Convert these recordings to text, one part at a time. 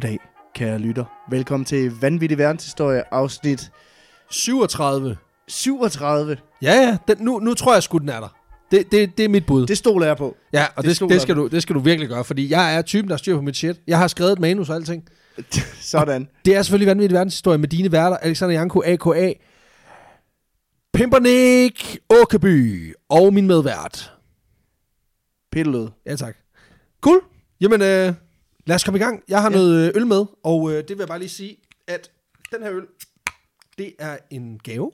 Goddag, kære lytter. Velkommen til Vanvittig Verdenshistorie, afsnit 37. 37. Ja, ja, den, nu, nu tror jeg sgu, den er der. Det, det, det er mit bud. Det stoler jeg på. ja, og det det, det, skal du, det skal du virkelig gøre, fordi jeg er typen, der styrer på mit shit. Jeg har skrevet et manus og alting. Sådan. Det er selvfølgelig vanvittig verdenshistorie med dine værter, Alexander Janko, A.K.A., Pimpernik Åkeby og min medvært. Pittelød. Ja, tak. Cool. Jamen, øh, lad os komme i gang. Jeg har Ja. noget øh, øl med, og øh, det vil jeg bare lige sige, at den her øl, det er en gave.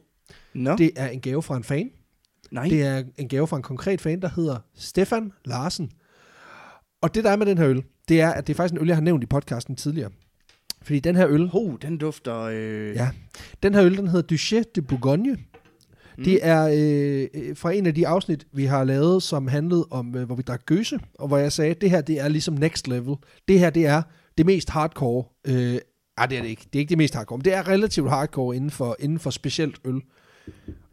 Nå, det... Er en gave fra en fan. nej. Det er en gave fra en konkret fan, der hedder Stefan Larsen. Og det der er med den her øl, det er, at det er faktisk en øl, jeg har nævnt i podcasten tidligere. Fordi den her øl, Oh, den dufter... Øh... ja, den her øl, den hedder Duchet de Bourgogne. Mm. Det er øh, øh, fra en af de afsnit, vi har lavet, som handlede om, øh, hvor vi drak gøse, og hvor jeg sagde, at det her, det er ligesom next level. Det her, det er det mest hardcore. Øh, ej, det er det ikke. Det er ikke det mest hardcore, men det er relativt hardcore inden for, inden for specielt øl.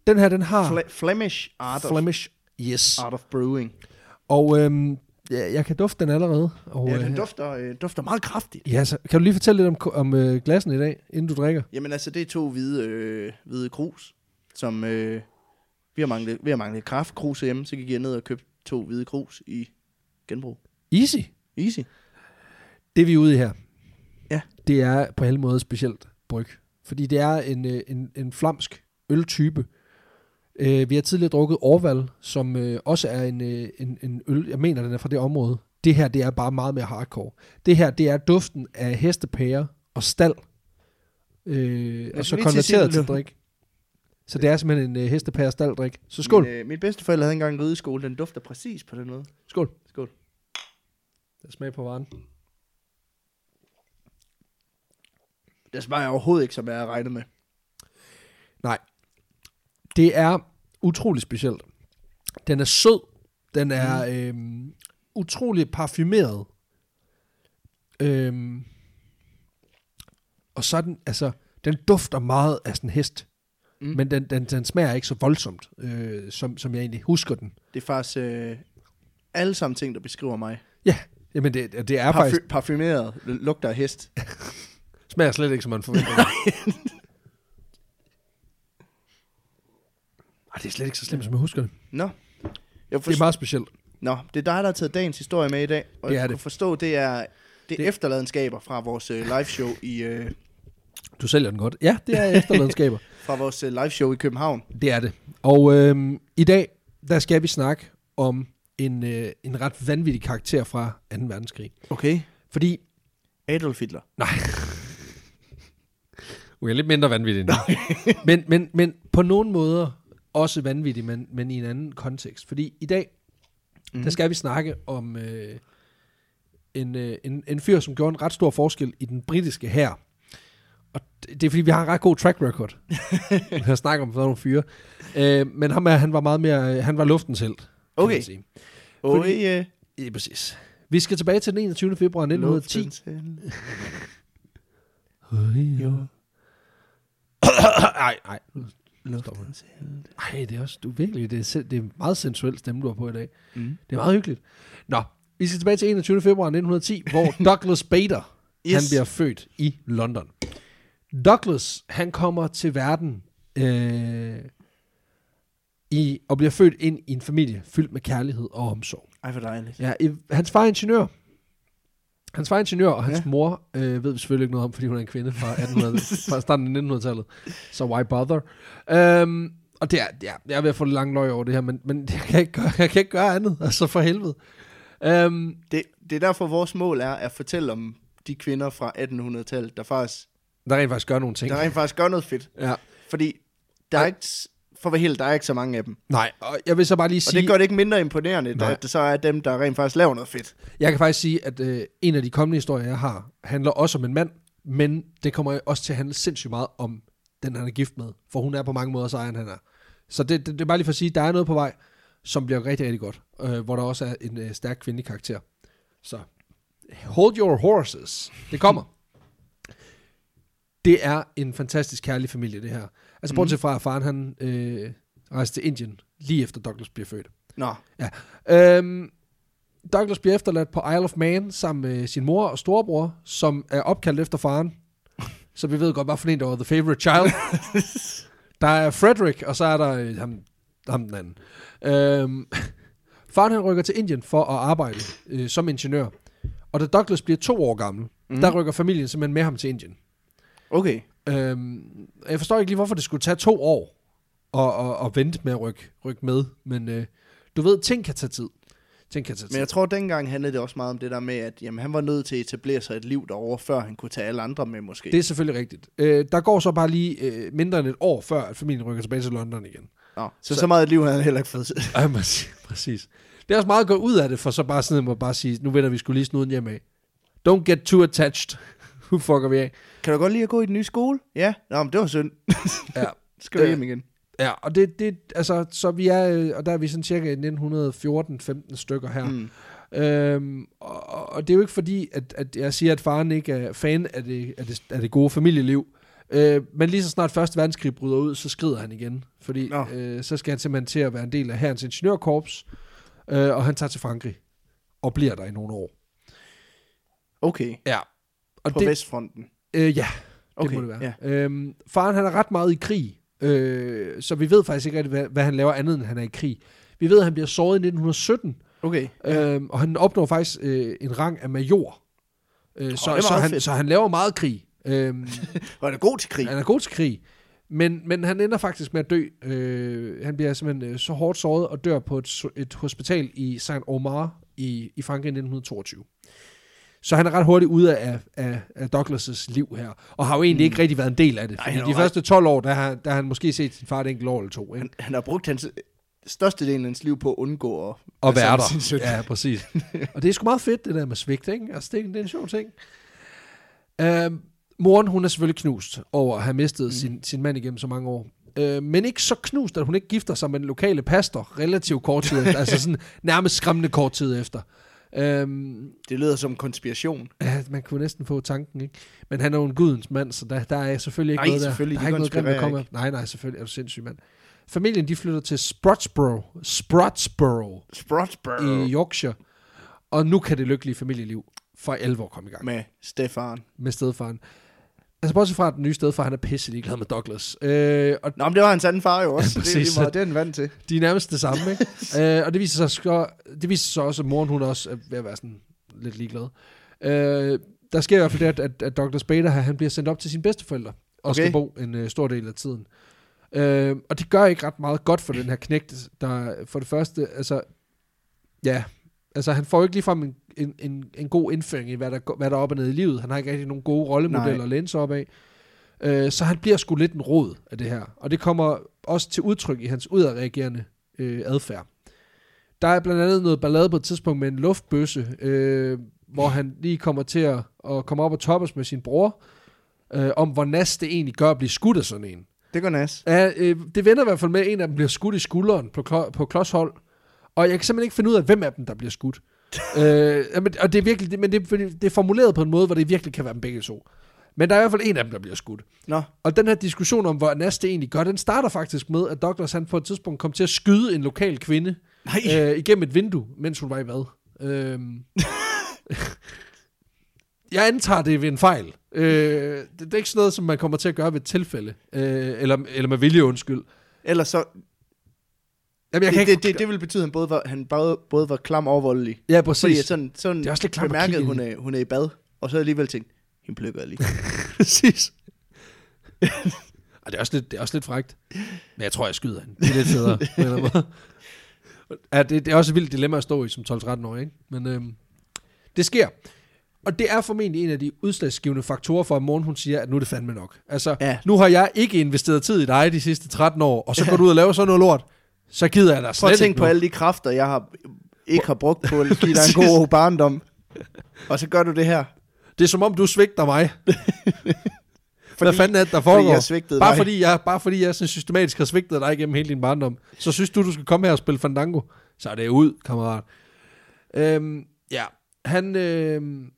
Den her, den har Fle- Flemish Art of, Flemish, yes. art of Brewing. Og øhm, ja, jeg kan dufte den allerede. Og, Ja, den øh, dufter, øh, dufter meget kraftigt. ja, så kan du lige fortælle lidt om, om øh, glassen i dag, inden du drikker? Jamen altså, det er to hvide, øh, hvide krus, som... Øh, vi har manglet, vi har manglet kraftkrus hjemme, så gik jeg ned og købte to hvide krus i genbrug. Easy. Easy. Det vi er ude i her, Ja. det er på alle måder specielt bryg. Fordi det er en, øh, en, en flamsk øltype. Øh, vi har tidligere drukket Orval, som øh, også er en, øh, en, en øl, jeg mener, den er fra det område. Det her, det er bare meget mere hardcore. Det her, det er duften af hestepære og stald. Øh, og så sige konverteret til drik. Så det er simpelthen en øh, hestepære staldrik. Så skål. Min, øh, min bedsteforældre havde engang en rideskole, den dufter præcis på den måde. Skål. Skål. Der smag på varen. Det smager overhovedet ikke, som jeg havde regnet med. Nej. Det er utrolig specielt. Den er sød. Den er øhm, utrolig parfumeret. Øhm, og så er den, altså, den dufter meget af sådan hest. Mm. Men den, den, den smager ikke så voldsomt, øh, som, som jeg egentlig husker den. Det er faktisk øh, alle sammen ting, der beskriver mig. Ja, jamen det, det er Parfy- faktisk, Parfumeret, lugter af hest. smager slet ikke, som man forventer. Ej, det er slet ikke så slemt, som jeg husker det. Nå. Jeg Det forst- er meget specielt. Nå, det er dig, der har taget dagens historie med i dag. Og Det er jeg det. kan forstå, det er, det er Det- efterladenskaber fra vores øh, live show i øh, Du sælger den godt. Ja, det er efterladenskaber. fra vores øh, live show i København. Det er det. Og øhm, i dag, der skal vi snakke om en, øh, en ret vanvittig karakter fra 2. verdenskrig. Okay. Fordi, Adolf Hitler. nej, okay, lidt mindre vanvittig end men, men, men på nogle måder også vanvittig, men, men i en anden kontekst. Fordi i dag, Mhm. mm. der skal vi snakke om øh, en, øh, en, en fyr, som gjorde en ret stor forskel i den britiske hær. Og det, det er fordi, vi har en ret god track record. Jeg snakker om sådan nogle fyre. Øh, men ham er, han var meget mere, øh, han var luftens held. Okay. sige. Fordi- øh, Ja, præcis. Vi skal tilbage til den 21. februar 1910. luftens held. Jo. Ej, ej. Luftens held. Ej, det er også, du virkelig, det er, det er meget sensuelt stemme, du har på i dag. Mm. Det er meget hyggeligt. Nå, vi skal tilbage til 21. februar 1910, hvor Douglas Bader, yes. han bliver født i London. Douglas, han kommer til verden øh, i, og bliver født ind i en familie fyldt med kærlighed og omsorg. Ej, hvor dejligt. Ja, i, hans far er ingeniør. Hans far er ingeniør, og hans Ja. mor øh, ved vi selvfølgelig ikke noget om, fordi hun er en kvinde fra, 1800, fra starten af 1900-tallet. Så why bother? Øhm, og det er, ja, jeg er ved at få lidt lang løg over det her, men, men jeg, kan ikke gøre, jeg kan ikke gøre andet, altså for helvede. Øhm, Det, det er derfor, vores mål er at fortælle om de kvinder fra 1800-tallet, der faktisk, der rent faktisk gør nogle ting. der rent faktisk gør noget fedt. Ja. Fordi der er ikke, for at være helt, der er ikke så mange af dem. Nej, og jeg vil så bare lige Og sige, det gør det ikke mindre imponerende, Nej. at det så er dem, der rent faktisk laver noget fedt. jeg kan faktisk sige, at øh, en af de kommende historier, jeg har, handler også om en mand, men det kommer også til at handle sindssygt meget om den, han er gift med. For hun er på mange måder sejren, han er. Så det, det, det er bare lige for at sige, at der er noget på vej, som bliver rigtig, rigtig godt. Øh, hvor der også er en øh, stærk kvindelig karakter. Så hold your horses. Det kommer. Det er en fantastisk kærlig familie, det her. Altså, bortset fra, at faren han øh, rejste til Indien lige efter Douglas bliver født. Nå, Øhm, Douglas bliver efterladt på Isle of Man sammen med sin mor og storebror, som er opkaldt efter faren. Så vi ved godt, hvad for en, der var the favorite child. der er Frederick, og så er der øh, ham, ham den anden. Øhm, faren han rykker til Indien for at arbejde øh, som ingeniør. Og da Douglas bliver to år gammel, mm. der rykker familien simpelthen med ham til Indien. Okay. Øhm, jeg forstår ikke lige, hvorfor det skulle tage to år at, at, at vente med at rykke, rykke med. Men øh, du ved, ting kan tage tid. Ting kan tage tid. Men jeg tror, dengang handlede det også meget om det der med, at jamen, han var nødt til at etablere sig et liv derovre, før han kunne tage alle andre med måske. Det er selvfølgelig rigtigt. Øh, der går så bare lige øh, mindre end et år, før at familien rykker tilbage til London igen. Nå, så, så så meget et liv havde han heller ikke fået. Ej, præcis. Det er også meget at gå ud af det, for så bare sådan at bare sige, nu vender vi skulle lige snuden hjemme af. Don't get too attached. Nu fucker vi af. Kan du godt lide at gå i den nye skole? Ja. Nå, men det var synd. Ja. Skal du hjem igen? Ja, og det, det altså, så vi er, øh, og der er vi sådan cirka 1914-15 stykker her. Mm. Øhm, og, og det er jo ikke fordi, at, at jeg siger, at faren ikke er fan af det, af det, af det gode familieliv. Øh, men lige så snart Første Verdenskrig bryder ud, så skrider han igen. Fordi Nå. øh, så skal han simpelthen til at være en del af herrens ingeniørkorps, øh, og han tager til Frankrig og bliver der i nogle år. Okay, Ja. Og på det, Vestfronten. øh, ja, det Okay, må det være. ja. Øhm, faren han er ret meget i krig, øh, så vi ved faktisk ikke rigtig, hvad, hvad han laver andet, end han er i krig. Vi ved, at han bliver såret i 1917, Okay. Øhm, og han opnår faktisk øh, en rang af major. Øh, det så, er så, han, fedt. så han laver meget krig. Øhm, Var det god til krig? han er god til krig. Men, men han ender faktisk med at dø. Øh, han bliver simpelthen øh, så hårdt såret og dør på et, et hospital i Saint-Omer i, i Frankrig i 1922. Så han er ret hurtigt ude af, af, af Douglas' liv her, og har jo egentlig mm. ikke rigtig været en del af det. Nej, de jo første 12 år, der har, der har han måske set sin far et enkelt år eller to. Ikke? Han, han har brugt hans største del af hans liv på at undgå at og være der. Ja, præcis. og det er sgu meget fedt, det der med svigt, ikke? Altså, det, er- det er en sjov ting. Øhm, moren, hun er selvfølgelig knust over at have mistet mm. sin, sin mand igennem så mange år. Øh, men ikke så knust, at hun ikke gifter sig med den lokale pastor relativt kort tid efter. altså sådan nærmest skræmmende kort tid efter. Øhm, Det lyder som konspiration. ja, man kunne næsten få tanken, ikke? Men han er jo en gudens mand, så der, der er selvfølgelig ikke Nej, noget der. selvfølgelig, der er ikke noget grimt, der kommer. Nej, nej, selvfølgelig er du sindssyg, mand. Familien, de flytter til Sprotsborough, Sprotsborough Sprotsburg i Yorkshire. Og nu kan det lykkelige familieliv for alvor komme i gang med, Stefan. med stedfaren. Altså bortset fra, at den nye stedfar, han er pisse ligeglad med Douglas. Øh, og Nå, men det var hans anden far jo også. Ja, Ja, det, er lige præcis. meget, det er han vant til. de er nærmest det samme, ikke? øh, og det viser, sig, så, det viser sig også, at moren hun også er ved at være sådan lidt ligeglad. Øh, der sker i hvert fald det, at, at, at Douglas Bader her, han bliver sendt op til sine bedsteforældre, og okay. skal bo en øh, stor del af tiden. Øh, og det gør ikke ret meget godt for den her knægt, der for det første, altså, ja, altså han får jo ikke ligefrem en, en, en, en god indføring i, hvad der, hvad der er op og ned i livet. Han har ikke rigtig nogen gode rollemodeller Nej. at læne sig op af. Øh, så han bliver sgu lidt en rod af det her. Og det kommer også til udtryk i hans udadreagerende øh, adfærd. Der er blandt andet noget ballade på et tidspunkt med en luftbøsse, øh, hvor han lige kommer til at, at komme op og toppes med sin bror, øh, om hvor nas det egentlig gør at blive skudt af sådan en. Det går nas. Ja, øh, det vender i hvert fald med, at en af dem bliver skudt i skulderen på, klo- på klodshold. Og jeg kan simpelthen ikke finde ud af, hvem af dem, der bliver skudt. Øh, jamen, og det er virkelig, det, men det, det er formuleret på en måde, hvor det virkelig kan være dem begge to. Men der er i hvert fald en af dem, der bliver skudt. Nå, Og den her diskussion om, hvor nas det egentlig gør, den starter faktisk med, at Douglas han på et tidspunkt kom til at skyde en lokal kvinde nej. øh, igennem et vindue, mens hun var i bad. Øhm. jeg antager, det er ved en fejl. Øh, det, det er ikke sådan noget, som man kommer til at gøre ved et tilfælde. Øh, eller, eller med vilje, undskyld. Ellers så... Jamen, jeg Det, kan det, ikke... det, det, vil betyde, at han både var, han både, både var klam og voldelig. Ja, Fordi præcis. at sådan, sådan Det er også lidt klamt at bemærkede, kigge hun er, hun er i bad. Og så alligevel tænkt, hende plukker jeg lige. præcis. Og det er, også lidt, det er også lidt frægt. Men jeg tror, jeg skyder hende. Det er lidt federe. ja, det, det, er også et vildt dilemma at stå i som 12-13 år, ikke? Men øhm, det sker. Og det er formentlig en af de udslagsgivende faktorer for, at morgen hun siger, at nu er det fandme nok. Altså, Ja. nu har jeg ikke investeret tid i dig de sidste 13 år, og så går du ud og laver sådan noget lort. Så gider jeg Prøv slet at tænke på alle de kræfter, jeg har, ikke har brugt på at give dig en god barndom. Og så gør du det her. Det er som om, du svigter mig. Fordi, Hvad fanden er det, der fordi foregår? jeg svigtede Bare dig. fordi, jeg, bare fordi jeg sådan systematisk har svigtet dig igennem hele din barndom, så synes du, du skal komme her og spille Fandango. Så er det ud, kammerat. Øhm, ja, han... Øhm,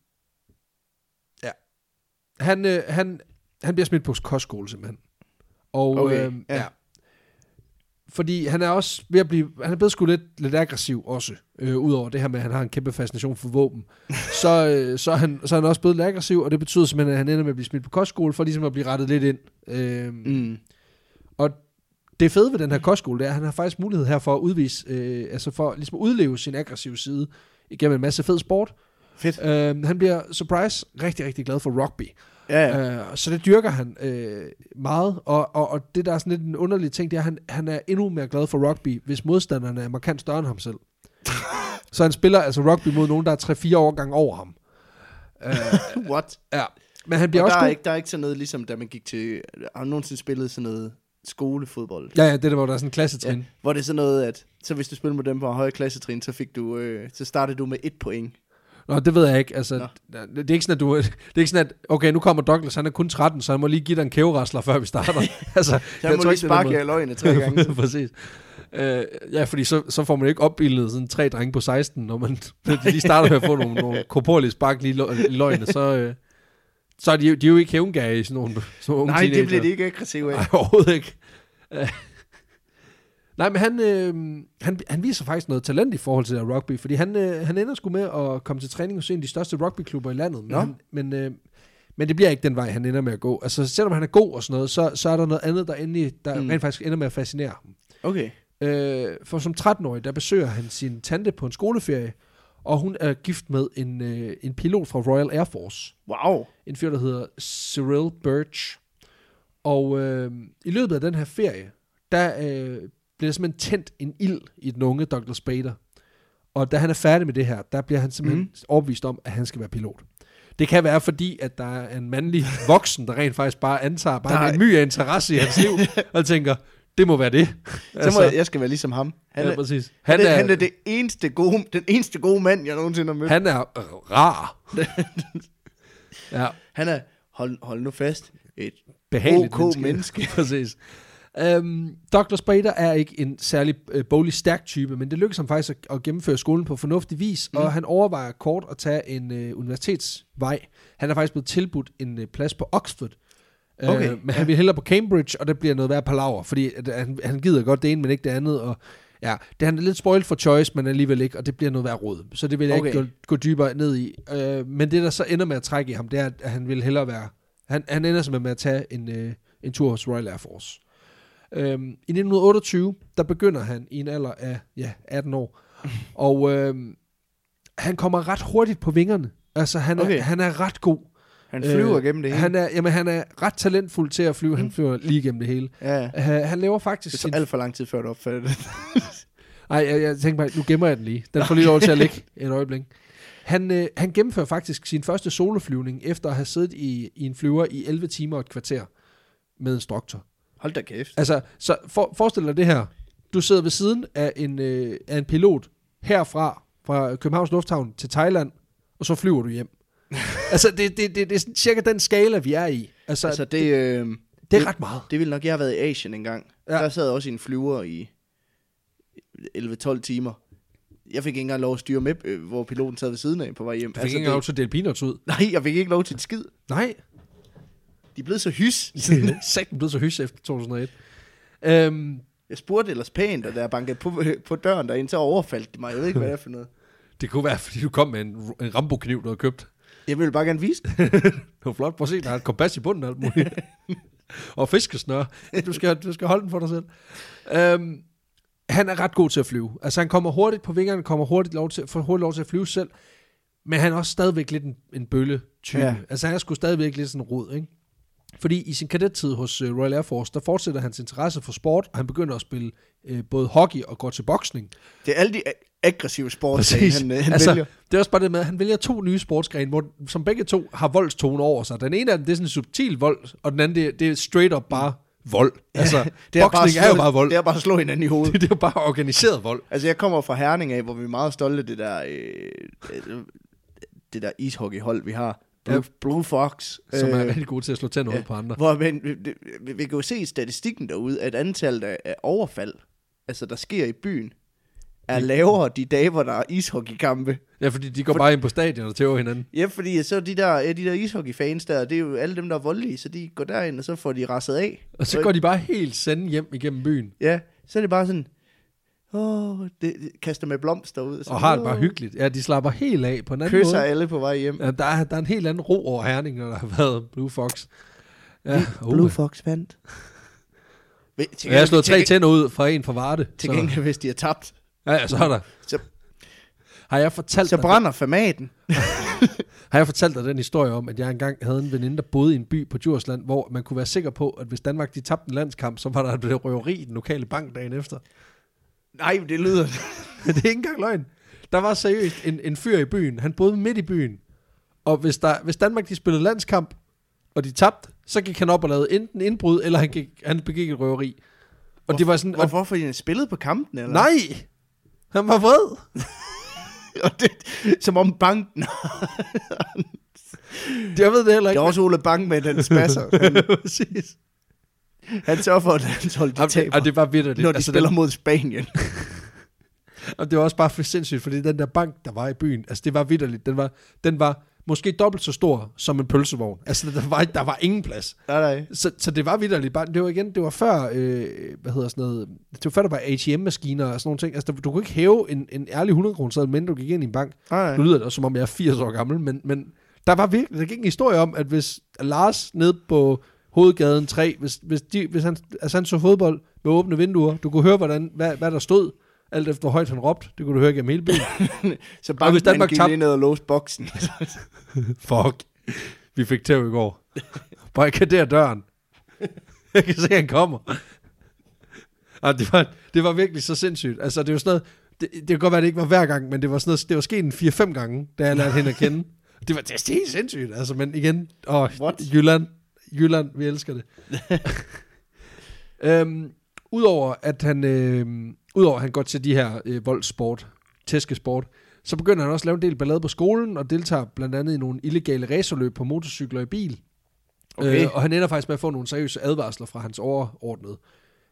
ja. Han, øh, han, han bliver smidt på kostskole, simpelthen. Og Okay, øhm, ja. ja. Fordi han er også ved at blive, han er blevet sgu lidt, lidt aggressiv også, øh, udover det her med, at han har en kæmpe fascination for våben. så, øh, så, er han, så er han også blevet lidt aggressiv, og det betyder simpelthen, at han ender med at blive smidt på kostskole, for ligesom at blive rettet lidt ind. Øh, Mm. og det fede ved den her kostskole, det er, at han har faktisk mulighed her for at udvise, øh, altså for ligesom at udleve sin aggressive side igennem en masse fed sport. Fedt. Øh, han bliver, surprise, rigtig, rigtig glad for rugby. Ja, ja. Øh, så det dyrker han øh, meget, og, og, og det der er sådan lidt en underlig ting, det er, at han, han er endnu mere glad for rugby, hvis modstanderne er markant større end ham selv. så han spiller altså rugby mod nogen, der er 3-4 årgange over ham. Øh, What? ja. Men han bliver Og også der, er god. ikke, der er ikke sådan noget, ligesom da man gik til... Har du nogensinde spillet sådan noget skolefodbold? Ja, ja, det der, hvor der er sådan en klassetrin. Ja. Hvor det er sådan noget, at så hvis du spillede med dem på høje klassetrin, så fik du, øh, så startede du med et point. Nå, det ved jeg ikke. Altså, Nå. det er ikke sådan, at du... Det er ikke sådan, at okay, nu kommer Douglas, han er kun 13, så han må lige give dig en kæverasler, før vi starter. altså, Så jeg må tror lige ikke, det sparke jer i løgene tre gange. Præcis. Øh, ja, fordi så, så får man ikke opbildet sådan tre drenge på 16, når man når de lige starter med at få nogle, nogle korporlige spark lige i lø- i løgene, så, øh, så er de, jo- de er jo ikke hævngage i sådan nogle, sådan nogle Nej, det teenager. bliver de ikke aggressive af. Nej, overhovedet ikke. Nej, men han, øh, han, han viser faktisk noget talent i forhold til det her rugby, fordi han, øh, han ender sgu med at komme til træning hos en af de største rugbyklubber i landet. Men, men, øh, men det bliver ikke den vej, han ender med at gå. Altså, selvom han er god og sådan noget, så, så er der noget andet, der, endelig, der mm. rent faktisk ender med at fascinere ham. Okay. Øh, for som 13-årig, der besøger han sin tante på en skoleferie, og hun er gift med en, øh, en pilot fra Royal Air Force Wow. en fyr, der hedder Cyril Birch. Og øh, i løbet af den her ferie, der øh, bliver der simpelthen tændt en ild i den unge Douglas Bader. Og da han er færdig med det her, der bliver han simpelthen mm. overbevist om, at han skal være pilot. Det kan være fordi, at der er en mandlig voksen, der rent faktisk bare antager bare en my af interesse i hans liv, og tænker, det må være det. Så må jeg, jeg skal være ligesom ham. Han ja, er, præcis. han, er, han er det eneste gode, den eneste gode mand, jeg nogensinde har mødt. Han, han er rar. ja. han er, hold, hold nu fast, et behageligt OK menneske. Præcis. Um, Douglas Bader er ikke en særlig uh, boglig stærk type, men det lykkes ham faktisk at, at gennemføre skolen på fornuftig vis, mm. og han overvejer kort at tage en uh, universitetsvej. Han er faktisk blevet tilbudt en uh, plads på Oxford, Uh, Okay, men han vil hellere på Cambridge, og det bliver noget værd palaver, fordi at, han, han gider godt det ene, men ikke det andet, og ja, det han er lidt spoilt for choice, men alligevel ikke, og det bliver noget værd råd. Så det vil jeg okay. Ikke gå, gå dybere ned i. Uh, men det, der så ender med at trække i ham, det er, at han vil hellere være... Han, han ender simpelthen med at tage en, uh, en tur hos Royal Air Force. Um, I 1928, der begynder han i en alder af ja, 18 år, og um, han kommer ret hurtigt på vingerne. Altså, han er, Okay. han er ret god. Han flyver øh, gennem det hele. Han er, jamen, han er ret talentfuld til at flyve. Mm. Han Mm. flyver lige gennem det hele. ja, Uh, han laver faktisk det sin... tog alt for lang tid før du opfattede det. Ej, jeg, jeg tænker bare, nu gemmer jeg den lige. Den får lige lov til at ligge et øjeblik. Han, øh, han gennemfører faktisk sin første soloflyvning, efter at have siddet i, i en flyver i 11 timer og et kvarter med en instruktor. Hold da kæft. Altså, så for, forestil dig det her. Du sidder ved siden af en, øh, af en pilot herfra, fra Københavns Lufthavn til Thailand, og så flyver du hjem. altså, det, det, det, det er sådan cirka den skala, vi er i. Altså, Altså, altså det, øh, det er ret meget. det ville nok, jeg har været i Asien engang. Ja. Der sad også en flyver i 11-12 timer. Jeg fik ikke engang lov at styre med, øh, hvor piloten sad ved siden af på vej hjem. Du fik altså, ikke lov til at dele peanuts ud. Nej, jeg fik ikke lov til en skid. Nej. De er blevet så hys. Sagt blev så hys efter 2001. Øhm, Jeg spurgte ellers pænt, og da jeg bankede på, på døren derinde, så overfaldt de mig. Jeg ved ikke, hvad det er for noget. det kunne være, fordi du kom med en, en Rambo-kniv, du havde købt. Jeg ville bare gerne vise det. Det var flot. Prøv at se, der er et kompas i bunden alt muligt. og fiskesnør. Du skal, du skal holde den for dig selv. Øhm, han er ret god til at flyve. Altså, han kommer hurtigt på vingerne, kommer hurtigt lov til, får hurtigt lov til at flyve selv. Men han er også stadigvæk lidt en, en bølle-type. Ja. Altså, han er sgu stadigvæk lidt sådan en rod, ikke? Fordi i sin kadettid hos uh, Royal Air Force, der fortsætter hans interesse for sport, og han begynder at spille uh, både hockey og går til boksning. Det er alle de aggressive sportsgrene, han, øh, han altså, vælger. det er også bare det med, at han vælger to nye sportsgrene, hvor, som begge to har voldstone over sig. Den ene af dem, det er sådan en subtil vold, og den anden, det, er- det er straight up bare vold. Altså, Det er, bare boksning at er jo slå- bare vold. Det er bare at slå hinanden i hovedet. Det er jo bare organiseret vold. Altså, jeg kommer fra Herning af, hvor vi er meget stolte af det der, øh, øh, det der ishockeyhold, vi har. Blue, Ja. Blue Fox. Som er øh, rigtig gode til at slå tænder ja. ud på andre. Hvor men, vi, vi, vi kan jo se i statistikken derude, at antallet af, af overfald, altså der sker i byen, er lavere de dage, hvor der er ishockeykampe. Ja, fordi de går For- bare ind på stadion og tæver hinanden. Ja, fordi så de der, ja, de der ishockeyfans der, det er jo alle dem, der er voldelige, så de går derind, og så får de rasset af. Og så går de bare helt sende hjem igennem byen. Ja, så er det bare sådan, åh, det, det kaster med blomster ud. Og har det bare hyggeligt. Ja, de slapper helt af på en anden Kysser måde. alle på vej hjem. Ja, der, er, der er en helt anden ro over Herning, når der har været Blue Fox. Ja, Blue uh. Fox vandt. Ved- Til, Jeg har slået tre tænder ud fra en fra Varde. til så- gengæld, hvis de har tabt, Ja, ja, så er der. Så- Har jeg fortalt så dig, brænder formaten. har jeg fortalt dig den historie om, at jeg engang havde en veninde, der boede i en by på Djursland, hvor man kunne være sikker på, at hvis Danmark de tabte en landskamp, så var der et røveri i den lokale bank dagen efter. Nej, det lyder... det er ikke engang løgn. Der var seriøst en, en fyr i byen. Han boede midt i byen. Og hvis, der, hvis Danmark de spillede landskamp, og de tabte, så gik han op og lavede enten indbrud, eller han, gik, han begik et røveri. Og det var sådan... Og, Hvorfor? Fordi han spillede på kampen, eller? nej! Han var vred. Og det, som om banken... Jeg ved det heller Det ikke. er også Ole Bank med den spasser. Præcis. Han sørger for, at hans hold de taber, og det var vildt. når de altså, spiller mod Spanien. Og det var også bare for sindssygt, fordi den der bank, der var i byen, altså det var vidderligt. Den var, den var måske dobbelt så stor som en pølsevogn. Altså der var, der var ingen plads. Nej, nej. Så, så det var vidderligt. Bare, det var igen, det var før, øh, hvad hedder sådan noget, det var før der var ATM-maskiner og sådan nogle ting. Altså der, du kunne ikke hæve en, en ærlig 100 kroner seddel, men du gik ind i en bank. nej, Nu nej. lyder det også, som om jeg er 80 år gammel, men, men der var virkelig, der gik en historie om, at hvis Lars ned på Hovedgaden 3, hvis, hvis, de, hvis han, altså han så fodbold med åbne vinduer, du kunne høre, hvordan, hvad, hvad der stod, alt efter hvor højt han råbte, det kunne du høre gennem hele byen. Så banken hvis Danmark gik lige ned og låste boksen. Fuck. Vi fik tæv i går. Barrikader døren. Jeg kan se, at han kommer. Og det, var, det var virkelig så sindssygt. Altså, det var sådan noget, det, det kan godt være, det ikke var hver gang, men det var sådan noget, det var sket en 4-5 gange, da jeg lærte hende at kende. Det var det er helt sindssygt, altså, men igen, åh, What? Jylland, Jylland, vi elsker det. øhm, Udover at han, øh, udover at han går til de her øh, voldsport, tæskesport, så begynder han også at lave en del ballade på skolen, og deltager blandt andet i nogle illegale racerløb på motorcykler i bil. Okay. Øh, og han ender faktisk med at få nogle seriøse advarsler fra hans overordnede.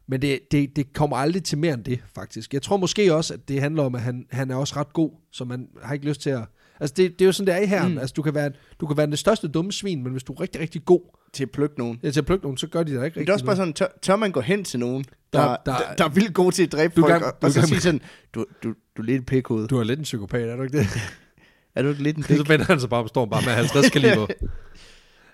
Men det, det, det kommer aldrig til mere end det, faktisk. Jeg tror måske også, at det handler om, at han, han er også ret god, så man har ikke lyst til at... Altså, det, det er jo sådan, det er i her. Mm. Altså, du kan, være, du kan være det største dumme svin, men hvis du er rigtig, rigtig god til at plukke nogen. ja, til at plukke nogen, så gør de der ikke Men rigtig det er også bare sådan, tør, tør man gå hen til nogen, Der- der, der- der, er vildt god til at dræbe Du folk, gang- og, du er og så sige sådan, du, du, du er lidt et pikhoved. Du er lidt en psykopat, er du ikke det? Er du ikke lidt en pik? så vender han sig bare, står bare med 50 kaliber.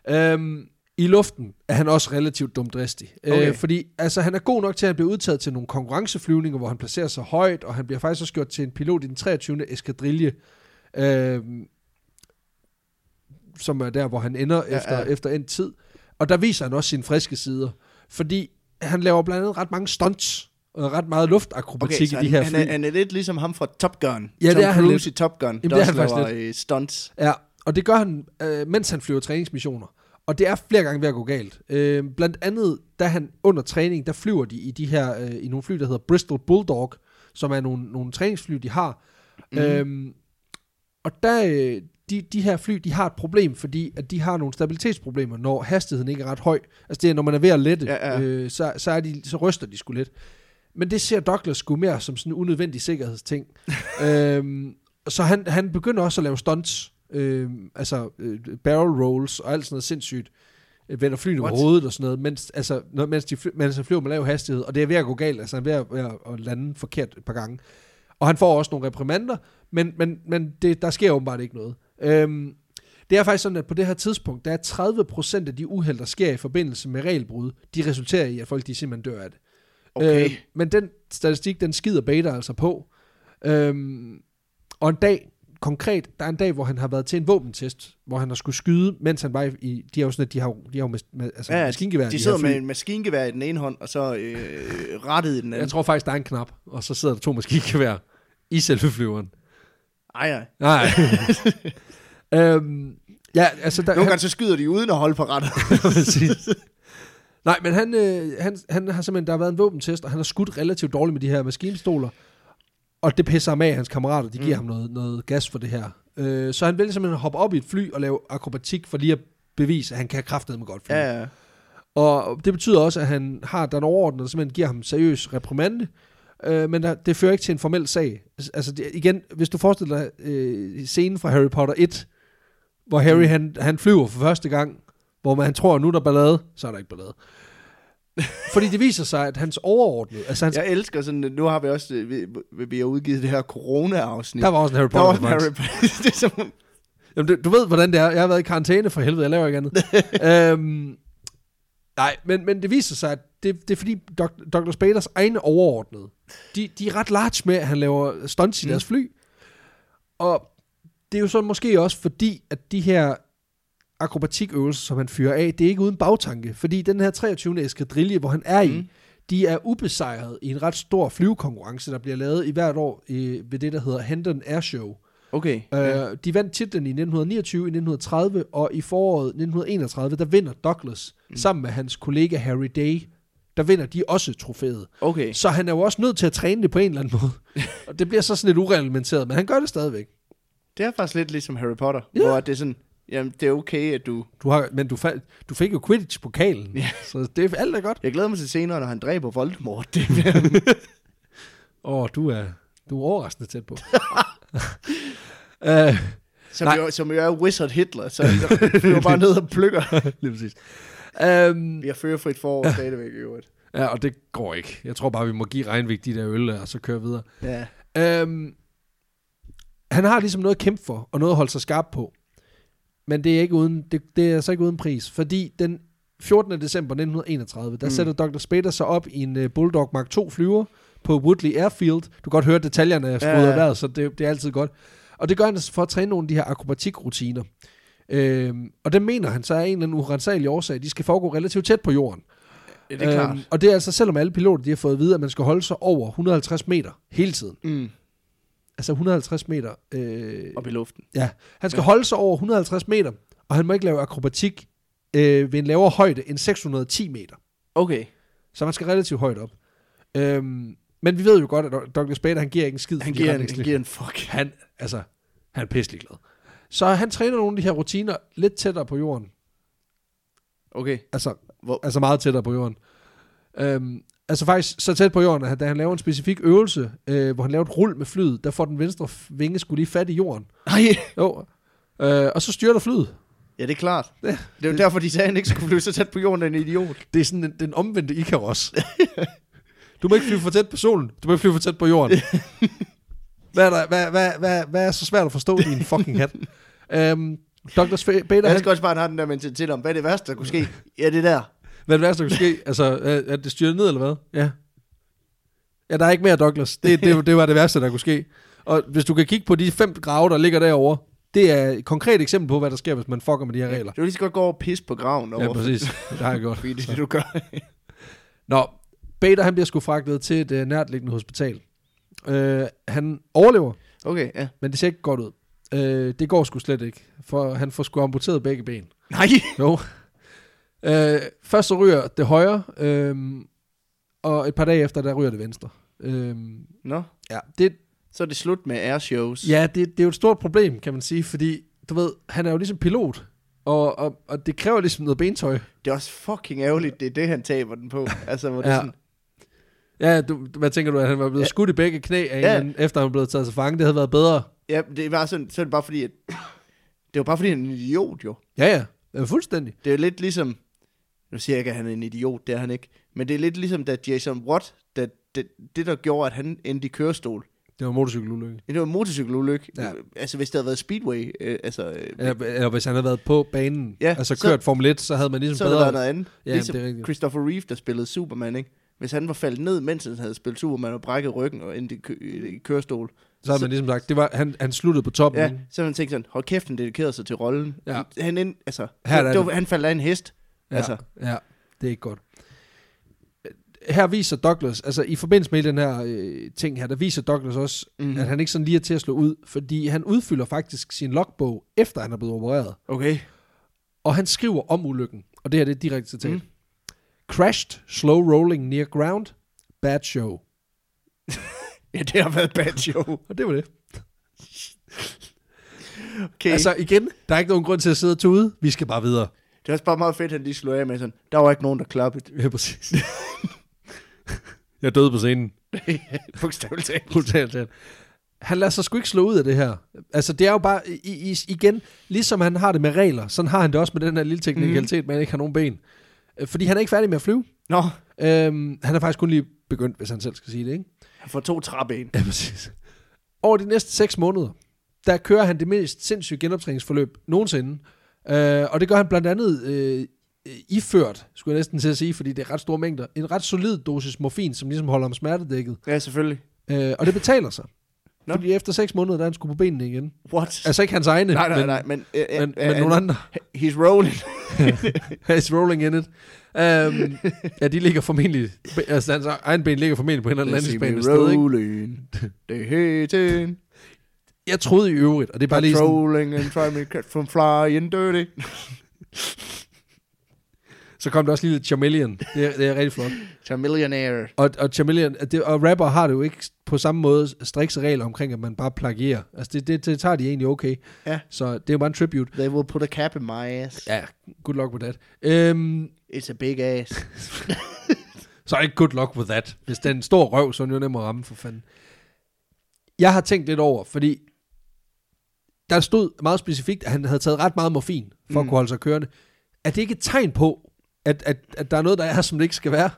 øhm, I luften er han også relativt dumdristig. Okay. Øh, fordi altså, han er god nok til at blive udtaget til nogle konkurrenceflyvninger, hvor han placerer sig højt, og han bliver faktisk også gjort til en pilot i den 23. eskadrille, øhm, som er der, hvor han ender Ja, efter, ja. efter en tid. Og der viser han også sine friske sider. Fordi han laver blandt andet ret mange stunts, og ret meget luftakrobatik Okay, i de han, her han, fly. er, han er lidt ligesom ham fra Top Gun. Ja, det Tom er han Cruise i Top Gun, det der er også han laver øh, stunts. Ja, og det gør han, øh, mens han flyver træningsmissioner. Og det er flere gange ved at gå galt. Øh, blandt andet, da han under træning, der flyver de i de her, øh, i nogle fly, der hedder Bristol Bulldog, som er nogle, nogle træningsfly, de har. Mm. Øhm, og der, øh, de, de her fly, de har et problem, fordi at de har nogle stabilitetsproblemer, når hastigheden ikke er ret høj. Altså det er, når man er ved at lette, Ja, ja. Øh, så, så, er de, så ryster de sgu lidt. Men det ser Douglas sgu mere som sådan en unødvendig sikkerhedsting. øhm, så han, han begynder også at lave stunts, øhm, altså øh, barrel rolls og alt sådan noget sindssygt. Øh, Vender flyene på What? hovedet og sådan noget, mens, altså, når, mens, de, fly- mens han flyver med lav hastighed, og det er ved at gå galt, altså han er ved at, ved at, at lande forkert et par gange. Og han får også nogle reprimander, men, men, men det, der sker åbenbart ikke noget. Øhm, det er faktisk sådan, at på det her tidspunkt, der er 30% af de uheld, der sker i forbindelse med regelbrud, de resulterer i, at folk de simpelthen dør af det. Okay. Øh, men den statistik, den skider Bader altså på. Øhm, og en dag, konkret, der er en dag, hvor han har været til en våbentest, hvor han har skulle skyde, mens han var i, de har jo sådan, at de har, de har jo med, altså Ja, maskingevær. de her sidder med en maskingevær i den ene hånd, og så øh, rettet i den anden. Jeg tror faktisk, der er en knap, og så sidder der to maskingevær i selve flyveren. Ej, ej. Nej. øhm, ja, altså... Der, Nogle gange så skyder de uden at holde på rettet. Præcis. Nej, men han, øh, han, han har simpelthen, der har været en våbentest, og han har skudt relativt dårligt med de her maskinstoler. Og det pisser ham af, hans kammerater, de giver Mm. ham noget, noget gas for det her. Øh, så han vælger simpelthen at hoppe op i et fly og lave akrobatik for lige at bevise, at han kan kraftedeme godt flyve. ja, ja. Og det betyder også, at han har den overordnede, der simpelthen giver ham seriøs reprimande. Øh, men der, det fører ikke til en formel sag. Altså det, igen, hvis du forestiller dig øh, scenen fra Harry Potter 1, hvor Harry Mm. han, han flyver for første gang, hvor man han tror, at nu er der ballade, så er der ikke ballade. Fordi det viser sig, at hans overordnede, altså hans, Jeg elsker sådan, nu har vi også, vi, vi har udgivet det her corona-afsnit. der var også en Harry Der var Potter en reference. Harry Potter. det er som, Jamen, du, du ved, hvordan det er. Jeg har været i karantæne for helvede, jeg laver ikke andet. øhm, nej, men, men det viser sig, at det, det er fordi Dr. Dr. Spaders egne overordnede, de, de er ret large med, at han laver stunts i Mm. deres fly. Og det er jo så måske også fordi, at de her akrobatikøvelser, som han fyrer af, det er ikke uden bagtanke. Fordi den her 23. eskadrille, hvor han er i, Mm. de er ubesejret i en ret stor flyvekonkurrence, der bliver lavet i hvert år øh, ved det, der hedder Hendon Air Show. okay. Øh, de vandt titlen i 1929, i 1930, og i foråret 1931, der vinder Douglas, mm. sammen med hans kollega Harry Day, der vinder de også trofæet. Okay. Så han er jo også nødt til at træne det på en eller anden måde. og det bliver så sådan lidt ureglementeret, men han gør det stadigvæk. Det er faktisk lidt ligesom Harry Potter, Ja. hvor det er sådan, jamen det er okay, at du... Du har, men du, fa- du fik jo Quidditch-pokalen, Ja. så det er alt er godt. Jeg glæder mig til senere, når han dræber Voldemort. Det Åh, du er, du er overraskende tæt på. uh, som, Nej. jo, som jo er Wizard Hitler, så vi var bare ned og plukker. lige præcis. Um, Vi har førerfrit forår stadigvæk i øvrigt. ja, og det går ikke. Jeg tror bare, vi må give Regnvik de der øl, og så køre videre. Ja. Øhm, han har ligesom noget at kæmpe for, og noget at holde sig skarp på. Men det er, ikke uden, det, det er altså ikke uden pris, fordi den 14. december 1931, der Mm. sætter Dr. Spader sig op i en uh, Bulldog Mark II flyver på Woodley Airfield. Du kan godt høre detaljerne er skruet Ja, ja, af vejret, så det, det er altid godt. Og det gør han altså for at træne nogle af de her akrobatikrutiner. Øhm, og det mener han så er en eller anden urensagelig årsag. De skal foregå relativt tæt på jorden. ja, det er klart. Øhm, og det er altså, selvom alle piloter de har fået at vide, at man skal holde sig over 150 meter hele tiden. Mm. Altså 150 meter. Øh, Op i luften. ja, han skal Ja. holde sig over 150 meter, og han må ikke lave akrobatik øh, ved en lavere højde end 610 meter. Okay. Så man skal relativt højt op. Øhm, men vi ved jo godt, at Dr. Spader, han giver ikke en skid. Han giver, en, han retningslinjer. giver en fuck. han, altså, han er pisselig glad. Så han træner nogle af de her rutiner lidt tættere på jorden. Okay. Altså, Hvor, altså meget tættere på jorden. Øhm, altså faktisk så tæt på jorden, at da han laver en specifik øvelse, øh, hvor han laver et rul med flyet, der får den venstre vinge skulle lige fat i jorden. nej. Jo. Øh, og så styrter flyet. Ja, det er klart. Ja. Det er jo derfor, de sagde, at han ikke skulle flyve så tæt på jorden, en idiot. Det er sådan den, den omvendte Icarus. du må ikke flyve for tæt på solen. Du må ikke flyve for tæt på jorden. hvad, er der, hvad, hvad, hvad, hvad er så svært at forstå din fucking hat? Øhm, Dr. Spader, Jeg skal også bare have den der mentalitet om, hvad er det værste, der kunne ske? Ja, det der. Hvad er det værste, der kunne ske? Altså, er, er det styret ned, eller hvad? Ja. Ja, der er ikke mere Douglas. Det, det, det var det værste, der kunne ske. Og hvis du kan kigge på de fem grave, der ligger derovre, det er et konkret eksempel på, hvad der sker, hvis man fucker med de her regler. Du vil lige så godt gå over og pisse på graven. Ja, over, præcis. Det har jeg gjort. Fordi det er det, du gør. Nå, Bader han bliver sgu fragtet til et uh, nærtliggende hospital. Uh, han overlever, Okay, ja. men det ser ikke godt ud. Uh, det går sgu slet ikke, for han får sgu amputeret begge ben. Nej. Jo. Uh, først så ryger det højre, um, og et par dage efter, der ryger det venstre. Um, Nå. ja, det, Så er det slut med airshows. ja det, det er jo et stort problem, kan man sige, fordi du ved, han er jo ligesom pilot, og, og, og det kræver ligesom noget bentøj. Det er også fucking ærgerligt, det er det, han taber den på. Altså, hvor det Ja. er sådan, Ja, du, hvad tænker du, at han var blevet Ja. skudt i begge knæ, af Ja. en, efter han blevet taget til fange? Det havde været bedre. ja, det var sådan, så er det bare fordi, at, det var bare fordi, han er en idiot, jo. Ja, ja. ja fuldstændig. Det er lidt ligesom, nu siger jeg ikke, at han er en idiot, det er han ikke, men det er lidt ligesom, da Jason Watt, da, det, det der gjorde, at han endte i kørestol, Det var motorcykelulykke. det var motorcykelulykke. Ja. Altså, hvis det havde været Speedway, øh, altså, øh, Eller, eller hvis han havde været på banen, Ja, altså så- kørt Formel 1, så havde man ligesom så bedre... været noget andet. Ja, ligesom det er rigtigt. Christopher Reeve, der spillede Superman, ikke? Hvis han var faldet ned, mens han havde spillet Superman og brækket ryggen og endte i, kø- i kørestol, Så havde så- man ligesom sagt, det var, han, han sluttede på toppen. Ja, så har man tænkt sådan, hold kæft, han dedikerede sig til rollen. Ja. Han, ind, altså, Her er det, det- var, han faldt af en hest. Ja, Altså. ja, det er ikke godt. Her viser Douglas, altså i forbindelse med den her øh, ting her, der viser Douglas også, mm. at han ikke sådan lige er til at slå ud, fordi han udfylder faktisk sin logbog, efter han er blevet opereret. Okay. Og han skriver om ulykken, og det her det er direkte citat. Mm. Crashed, slow rolling near ground, bad show. Ja, det har været et bad show. Og det var det. Okay. Altså igen, der er ikke nogen grund til at sidde og tude. Vi skal bare videre. Det er også bare meget fedt, at han lige slog af med sådan, der var ikke nogen, der klappede. Ja, præcis. jeg døde på scenen. Bogstaveligt talt. Han lader sig sgu ikke slå ud af det her. Altså, det er jo bare, i, i, igen, ligesom han har det med regler, sådan har han det også med den her lille teknikalitet, mm. man ikke har nogen ben. Øh, Fordi han er ikke færdig med at flyve. Nå, Øhm, han er faktisk kun lige begyndt, hvis han selv skal sige det, ikke? han får to træben. Ja, præcis. Over de næste 6 måneder, der kører han det mest sindssyge genoptræningsforløb nogensinde. Øh, og det gør han blandt andet øh, iført, skulle jeg næsten til at sige, fordi det er ret store mængder. En ret solid dosis morfin, som ligesom holder ham smertedækket. Ja, selvfølgelig. Øh, og det betaler sig. Nå. Fordi efter 6 måneder, der er han skulle på benene igen. What? Altså ikke hans egne, nej, nej, men, nej, men... Uh, men, men nogle andre. He's rolling. He's rolling in it. Um, ja, de ligger formentlig... Altså, hans egen ben ligger formentlig på en eller anden landingsbane et sted, ikke? rolling. Det er Jeg troede i øvrigt, og det er bare lige sådan... Patrolling and try me catch from flying dirty. Så kom der også lige lidt Chameleon. Det er, det er rigtig flot. Chamillionaire. Og, og Chameleon, det, og rapper har det jo ikke på samme måde strikse regler omkring, at man bare plagierer. Altså det, det, det tager de egentlig okay. Ja. Så det er jo bare en tribute. They will put a cap in my ass. Ja, good luck with that. Øhm, It's a big ass. så ikke good luck with that. Hvis det er en stor røv, så er den jo nem at ramme for fanden. Jeg har tænkt lidt over, fordi der stod meget specifikt, at han havde taget ret meget morfin for mm. at kunne holde sig kørende. Er det ikke et tegn på, at, at, at der er noget, der er, som det ikke skal være?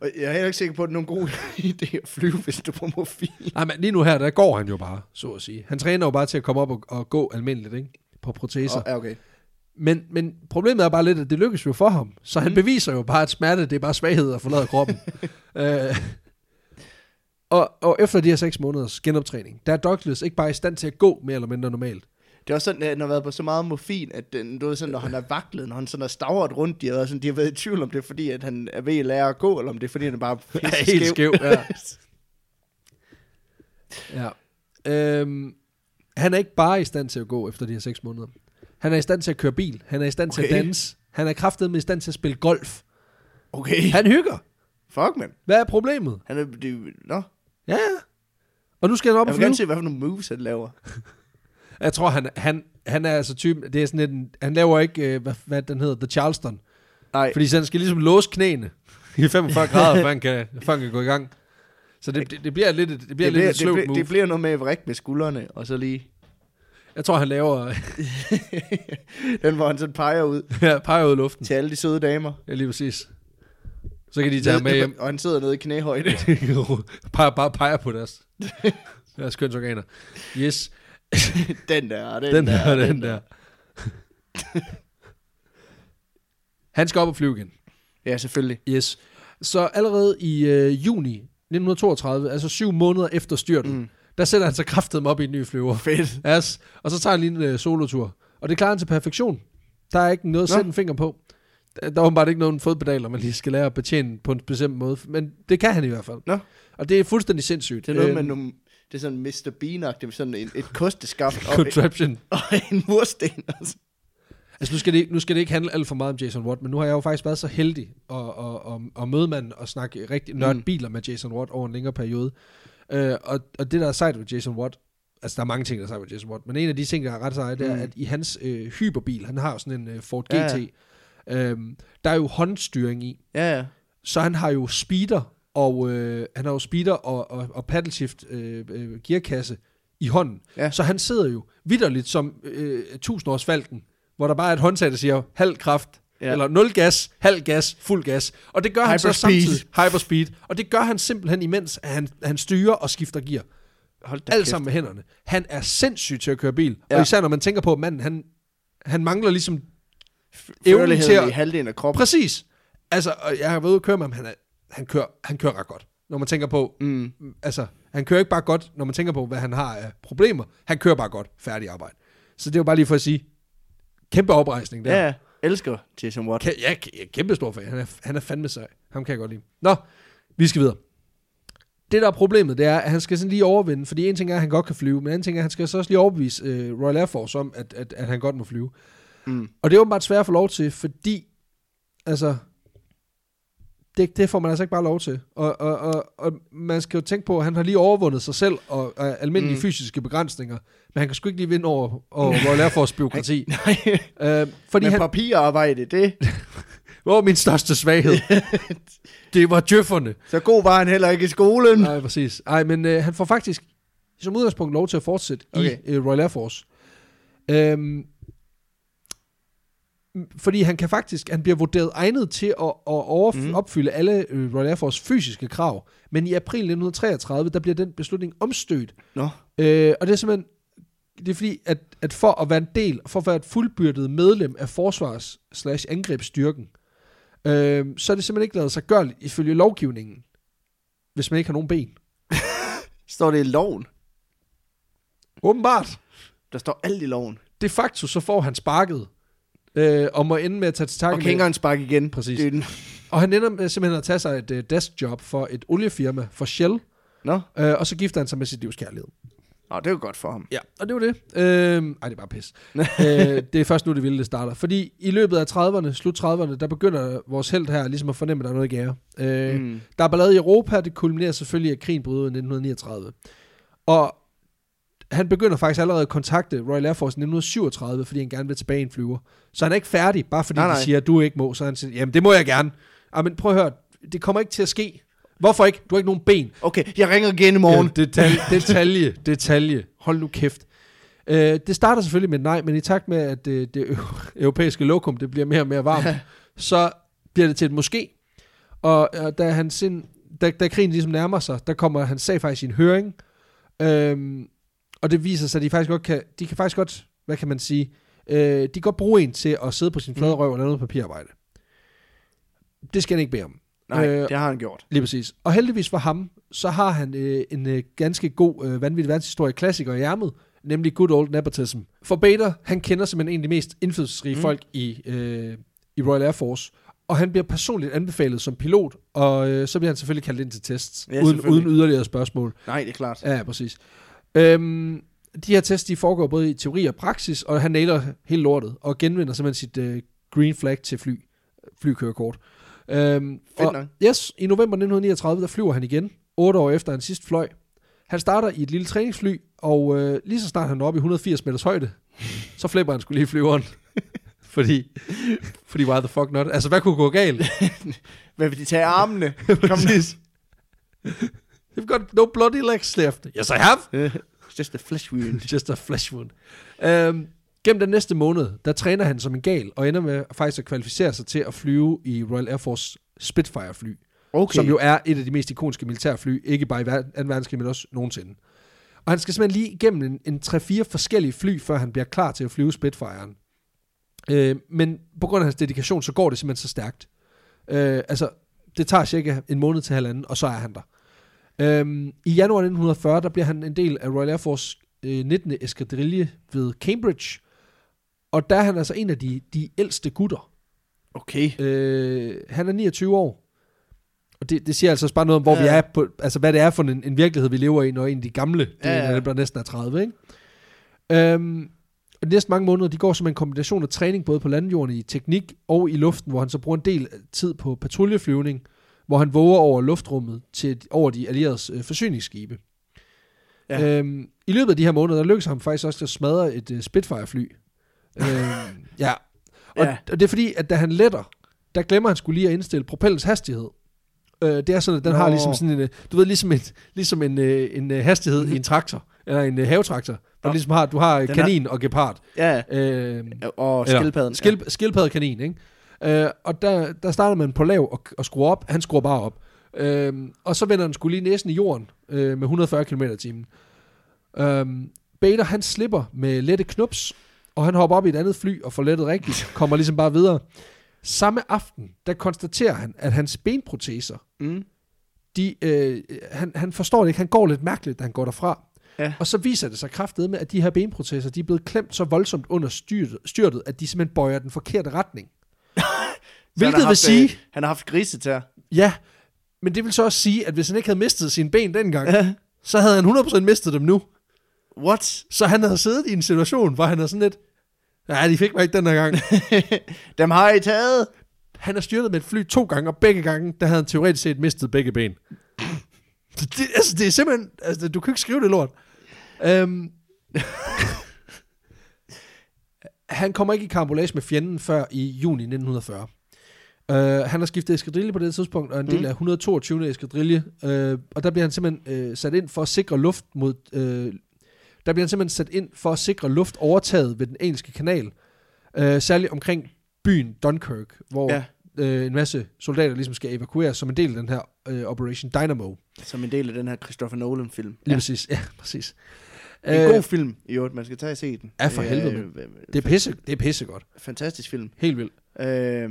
Og jeg er heller ikke sikker på, at det er nogen god idé at flyve, hvis du er på morfin. Nej, men lige nu her, der går han jo bare, så at sige. Han træner jo bare til at komme op og, og gå almindeligt, ikke? På proteser. Oh, okay. Men, men problemet er bare lidt, at det lykkes jo for ham. Så han Mm. beviser jo bare, at smerte, det er bare svaghed at forlade kroppen. øh, og, og efter de her seks måneders genoptræning, der er Douglas ikke bare i stand til at gå mere eller mindre normalt. Det er også sådan, at han har været på så meget morfin, at den, du ved, sådan, når han er vaklet, når han sådan er stavret rundt, de har, været sådan, de har været i tvivl om det, er fordi at han er ved at lære at gå, eller om det er, fordi han er bare pisse helt skæv, ja. Ja. Øhm, han er ikke bare i stand til at gå efter de her seks måneder. Han er i stand til at køre bil. Han er i stand til at Okay. danse. Han er kraftedeme i stand til at spille golf. Okay. Han hygger. Fuck, man. Hvad er problemet? Han er, det, nå. Ja, ja. Og nu skal han op Jeg og vil flyve. gerne se, hvad for nogle moves han laver. Jeg tror, han, han, han er altså typen, det er sådan en, han laver ikke, øh, hvad, hvad den hedder, The Charleston. Nej, Fordi så han skal ligesom låse knæene i 45 grader, før han kan, før han kan gå i gang. Så det, det, det bliver lidt, et- det bliver det, lidt bliver, et det, sløvt bliver, move. det bliver noget med at vrikke med skuldrene, og så lige... Jeg tror, han laver, Den, hvor han sådan peger ud ja, peger ud i luften. til alle de søde damer. Ja, lige præcis. Så kan de tage ham med hjem. Og han sidder nede i knæhøjde. peger, bare peger på deres, deres kønsorganer. Yes, den der, den, den der, den der. Han skal op og flyve igen. Ja, selvfølgelig. Yes. Så allerede i øh, juni 1932, altså syv måneder efter styrten, mm. Der sætter han sig kraftet op i en ny flyver. Fedt. Yes. Og så tager han lige en øh, solotur. Og det klarer han til perfektion. Der er ikke noget at Nå. sætte en finger på. Der der er åbenbart ikke nogen fodpedaler, man lige skal lære at betjene på en bestemt måde. Men det kan han i hvert fald. Nå. Og det er fuldstændig sindssygt. Det er noget med Øhm, nogle... Det er sådan Mr. Bean-agtigt, sådan en, et kosteskaft og, Contraption. og en mursten. Altså. Altså nu skal, det, nu skal det ikke handle alt for meget om Jason Watt, men nu har jeg jo faktisk været så heldig at, at, at, at møde manden og snakke rigtig Mm. biler med Jason Watt over en længere periode. Uh, og, og det, der er sejt ved Jason Watt, altså der er mange ting, der er sejt ved Jason Watt, men en af de ting, der er ret sejt, det er, Mm. at i hans øh, hyperbil, han har jo sådan en øh, Ford GT, Ja, øhm, der er jo håndstyring i, Ja, ja. så han har jo speeder, og øh, han har jo speeder og, og, og paddleshift øh, øh, gearkasse i hånden. Ja. Så han sidder jo vidderligt som øh, tusindårsfalken, hvor der bare er et håndtag, der siger halv kraft, ja. Eller nul gas, halv gas, fuld gas. Og det gør han så samtidig. Hyperspeed. Og det gør han simpelthen imens, at han, han styrer og skifter gear. Hold da Alt kæft. sammen med hænderne. Han er sindssyg til at køre bil. Ja. Og især når man tænker på, at manden, han, han mangler ligesom evnen til at- i halvdelen af kroppen. Præcis. Altså, og jeg har været ude at køre med ham, han, er, han, kører, han kører ret godt. Når man tænker på, Mm. altså, han kører ikke bare godt, når man tænker på, hvad han har af problemer. Han kører bare godt. Færdig arbejde. Så det var bare lige for at sige, kæmpe oprejsning der. Ja. Elsker Jason Watt. Kæ- ja, kæ- kæmpe stor fan. Han er, han er fandme sej. Ham kan jeg godt lide. Nå, vi skal videre. Det, der er problemet, det er, at han skal sådan lige overvinde, fordi en ting er, at han godt kan flyve, men en anden ting er, at han skal så også lige overbevise øh, Royal Air Force om, at, at, at han godt må flyve. Mm. Og det er åbenbart svært at få lov til, fordi, altså, det, det får man altså ikke bare lov til. Og, og, og, og man skal jo tænke på, at han har lige overvundet sig selv og, og almindelige mm. Fysiske begrænsninger, men han kan sgu ikke lige vinde over, over Royal Air Force byråkrati. Nej, øh, fordi men han, papirarbejde, det... var min største svaghed. det var djøfferne. Så god var han heller ikke i skolen. Nej, præcis. Ej, men øh, han får faktisk som udgangspunkt lov til at fortsætte. Okay. i øh, Royal Air Force. Øhm, fordi han kan faktisk, han bliver vurderet egnet til at, at overf- mm. opfylde alle øh, Royal Air Force fysiske krav. Men i april 1933, der bliver den beslutning omstødt. Nå, Øh, og det er simpelthen, det er fordi, at, at for at være en del, for at være et fuldbyrdet medlem af forsvars slash angrebsstyrken, øh, så er det simpelthen ikke lavet sig gøre ifølge lovgivningen, hvis man ikke har nogen ben. står det i loven? Åbenbart. Der står alt i loven. De facto så får han sparket, øh, og må ende med at tage til takke Og med- sparke igen. Præcis. Den. Og han ender med simpelthen at tage sig et uh, deskjob for et oliefirma, for Shell, Nå, øh, og så gifter han sig med sit livs kærlighed. Nå det er jo godt for ham. Ja, og det var det. Øh, ej, det er bare pis. øh, det er først nu, det vilde det starter. Fordi i løbet af 30'erne, slut 30'erne, der begynder vores held her ligesom at fornemme, at der er noget i gære. Øh. Mm. Der er ballade i Europa, det kulminerer selvfølgelig, at krigen bryder ud i 1939. Og han begynder faktisk allerede at kontakte Royal Air Force i 1937, fordi han gerne vil tilbage i en flyver. Så han er ikke færdig, bare fordi Nej, nej, de siger, at du ikke må. Så han siger, jamen det må jeg gerne. Ja, men prøv at høre, det kommer ikke til at ske. Hvorfor ikke? Du har ikke nogen ben. Okay, jeg ringer igen i morgen. Ja, detalje, detalje, detalje. Hold nu kæft. Øh, det starter selvfølgelig med nej, men i takt med, at det, det ø- europæiske lokum det bliver mere og mere varmt, så bliver det til et måske. Og, og da, han sind, da, da krigen ligesom nærmer sig, der kommer hans sag faktisk i en høring. Øhm, og det viser sig, at de faktisk godt kan, de kan faktisk godt, hvad kan man sige, øh, de kan godt bruge en til at sidde på sin flade Mm. røv og lave noget papirarbejde. Det skal han ikke bede om. Nej, Øh, det har han gjort. Lige præcis. Og heldigvis for ham, så har han øh, en øh, ganske god, øh, vanvittig verdenshistorie klassiker i ærmet, nemlig Good Old Nepotism. For Bader, han kender simpelthen en af de mest indflydelsesrige Mm. folk i, øh, i Royal Air Force, og han bliver personligt anbefalet som pilot, og øh, så bliver han selvfølgelig kaldt ind til tests, Ja, uden, uden yderligere spørgsmål. Nej, det er klart. Ja, præcis. Øhm, de her tests, de foregår både i teori og praksis, og han nailer helt lortet, og genvinder simpelthen sit øh, green flag til fly, flykørekort. Øhm, Fedt og, nok. yes, i november 1939, der flyver han igen, otte år efter han sidst fløj. Han starter i et lille træningsfly, og øh, lige så snart han er oppe i 180 meters højde, så flipper han skulle lige flyveren. fordi, fordi why the fuck not? Altså, hvad kunne gå galt? Hvad vil de tage armene? Præcis. You've got no bloody legs left. Yes, I have. Just a flesh wound. Just a flesh wound. Øhm, gennem den næste måned, der træner han som en gal, og ender med faktisk at kvalificere sig til at flyve i Royal Air Force Spitfire-fly, Okay. som jo er et af de mest ikoniske militærfly, ikke bare i ver- 2. verdenskrig, men også nogensinde. Og han skal simpelthen lige igennem en, en 3-4 forskellige fly, før han bliver klar til at flyve Spitfire'en. Øh, men på grund af hans dedikation, så går det simpelthen så stærkt. Øh, altså, det tager cirka en måned til halvanden, og så er han der. Øhm, I januar 1940, der bliver han en del af Royal Air Force øh, 19. eskadrille ved Cambridge. Og der er han altså en af de, de ældste gutter. Okay. Øh, han er 29 år. Og det, det siger altså også bare noget om, hvor Ja. vi er på, altså hvad det er for en, en virkelighed, vi lever i, når en af de gamle, det Ja, ja, der næsten er 30, ikke? Øhm, og de næste mange måneder, de går som en kombination af træning, både på landjorden i teknik og i luften, hvor han så bruger en del tid på patruljeflyvning, hvor han våger over luftrummet til over de allieredes øh, forsyningsskibe. Ja. Ja. Øhm, I løbet af de her måneder, der lykkedes ham faktisk også at smadre et øh, Spitfire-fly. øhm, ja. Og, Ja. og det er fordi, at da han letter, der glemmer han skulle lige at indstille propellens hastighed. Øh, det er sådan, at den Nå. har ligesom sådan en, øh, du ved, ligesom, et, ligesom en, øh, en øh, hastighed i en traktor, eller en havetraktor, hvor du ligesom har, du har Den har- kanin og gepard. Ja, Øh, og eller skildpadden. Skil, skildpaddekanin, ikke? Øh, og der, der starter man på lav og, og skruer op. Han skruer bare op. Øh, og så vender han skulle lige næsen i jorden øh, med 140 km i timen. Øh, Bader, han slipper med lette knups, og han hopper op i et andet fly og får lettet rigtigt. Kommer ligesom bare videre. Samme aften, der konstaterer han, at hans benproteser. Mm. de, øh, han, han forstår det ikke. Han går lidt mærkeligt, da han går derfra. Ja. Og så viser det sig kraftedet med, at de her benproteser, de er blevet klemt så voldsomt under styrtet, styrtet, at de simpelthen bøjer den forkerte retning. Hvilket har vil haft, sige, øh, han har haft grisetær. ja, men det vil så også sige, at hvis han ikke havde mistet sine ben dengang, Ja. så havde han 100% mistet dem nu. What? Så han havde siddet i en situation, hvor han er sådan lidt, nej, de fik mig ikke den her gang. Dem har I taget. Han har styrtet med et fly to gange, og begge gange, der havde han teoretisk set mistet begge ben. Det, altså, det er simpelthen, altså, du kan ikke skrive det lort. Øhm, han kommer ikke i karambolage med fjenden før i juni 1940. Uh, han har skiftet eskadrille på det tidspunkt, og en del Mm. af 122. eskadrille, uh, og der bliver han simpelthen uh, sat ind for at sikre luft mod... Uh, der bliver han simpelthen sat ind for at sikre luft overtaget ved den engelske kanal, uh, særligt omkring byen Dunkirk, hvor Ja. øh, en masse soldater ligesom skal evakueres som en del af den her øh, Operation Dynamo. Som en del af den her Christopher Nolan-film. Lige ja. præcis. Ja, præcis. En god film, i øvrigt. Man skal tage og se den. Ja, for helvede, øh, Det er pisse, det er pisse godt. Fantastisk film. Helt vildt. Øh,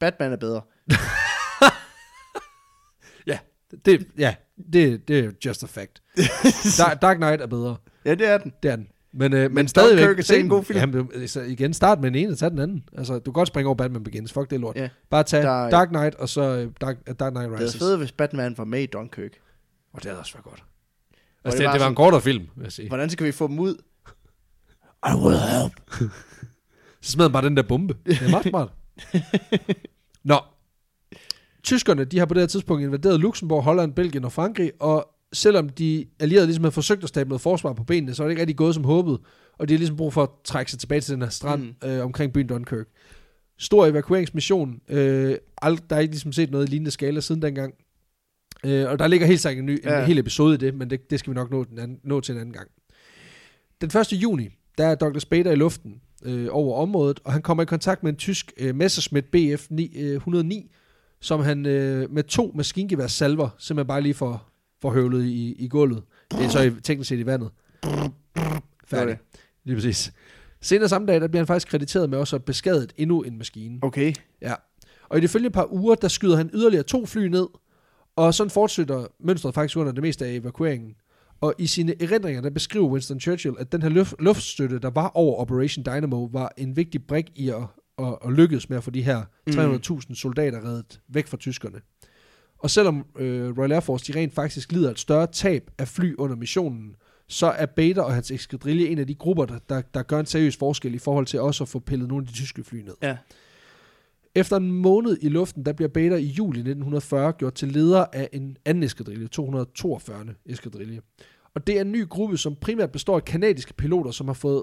Batman er bedre. Det, ja, det, det er just a fact. Dark, Dark Knight er bedre. Ja, det er den. Det er den. Men, øh, men, Men stadigvæk... Dunkirk er en god film. Jamen, altså, igen, start med den ene, og tag den anden. Altså, du kan godt springe over Batman Begins. Fuck det er lort. Ja. Bare tag Der er- Dark Knight, og så øh, Dark, uh, Dark Knight Det Rises. er fedt, hvis Batman var med i Dunkirk. Og det havde også været godt. det Altså, det, var det, var sådan- en kortere film, vil jeg sige. Hvordan skal vi få dem ud? I will help. Så smed han bare den der bombe. Det er meget smart. Nå. Tyskerne, de har på det her tidspunkt invaderet Luxembourg, Holland, Belgien og Frankrig, og selvom de allierede ligesom havde forsøgt at stable noget forsvar på benene, så er det ikke rigtig gået som håbet, og de har ligesom brug for at trække sig tilbage til den her strand mm. øh, omkring byen Dunkirk. Stor evakueringsmission. Øh, ald- der er ikke ligesom set noget i lignende skala siden dengang. Øh, og der ligger helt sikkert en, ny, Ja. en hel episode i det, men det, det skal vi nok nå, den anden, nå til en anden gang. Den 1. juni, der er Dr. Spader i luften øh, over området, og han kommer i kontakt med en tysk øh, Messerschmitt BF 9, øh, 109, som han øh, med to maskingevær salver simpelthen bare lige får, får høvlet i, i gulvet. Det er så i, teknisk set i vandet. Færdig. Lige præcis. Senere samme dag, der bliver han faktisk krediteret med også at have beskadiget endnu en maskine. Okay. Ja. Og i de følgende par uger, der skyder han yderligere to fly ned, og sådan fortsætter mønstret faktisk under det meste af evakueringen. Og i sine erindringer, der beskriver Winston Churchill, at den her luft, luftstøtte, der var over Operation Dynamo, var en vigtig brik i at, at, at lykkes med at få de her 300.000 soldater reddet væk fra tyskerne. Og selvom øh, Royal Air Force de rent faktisk lider et større tab af fly under missionen, så er Bader og hans eskadrille en af de grupper, der, der, der gør en seriøs forskel i forhold til også at få pillet nogle af de tyske fly ned. Ja. Efter en måned i luften, der bliver Bader i juli 1940 gjort til leder af en anden eskadrille, 242. eskadrille. Og det er en ny gruppe, som primært består af kanadiske piloter, som har fået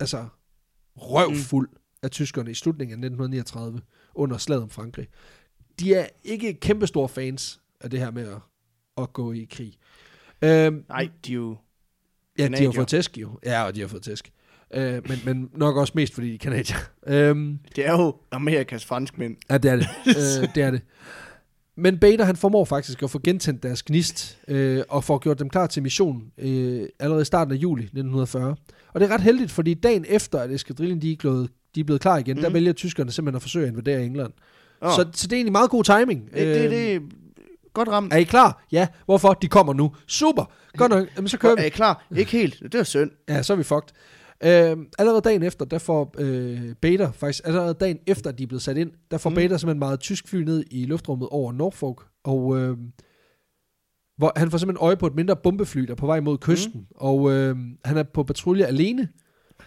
altså, røvfuld mm. af tyskerne i slutningen af 1939 under slaget om Frankrig. De er ikke kæmpestore fans af det her med at, at gå i krig. Øhm, Nej, de er jo... Ja, de har fået tæsk jo. Ja, og de har fået tæsk. Øh, men, men nok også mest, fordi de er kanadier. Øhm, Det er jo Amerikas franskmænd. ja, det er det. øh, det er det. Men Bader, han formår faktisk at få gentændt deres gnist, øh, og får gjort dem klar til mission øh, allerede i starten af juli 1940. Og det er ret heldigt, fordi dagen efter, at eskadrillen de er, blevet, de er blevet klar igen, mm. der Mhm. vælger tyskerne simpelthen at forsøge at invadere England. Oh. Så, så det er egentlig meget god timing. det, det, det er godt ramt. Er I klar? Ja. Hvorfor? De kommer nu. Super. Godt nok. Jamen, så kører vi. Er I klar? Ikke helt. Det er synd. Ja, så er vi fucked. Øh, allerede dagen efter, der får øh, Bader, faktisk allerede dagen efter, de er blevet sat ind, der får Mm. Bader simpelthen meget tysk fly ned i luftrummet over Norfolk, og øh, hvor han får simpelthen øje på et mindre bombefly, der er på vej mod kysten, mm. og øh, han er på patrulje alene.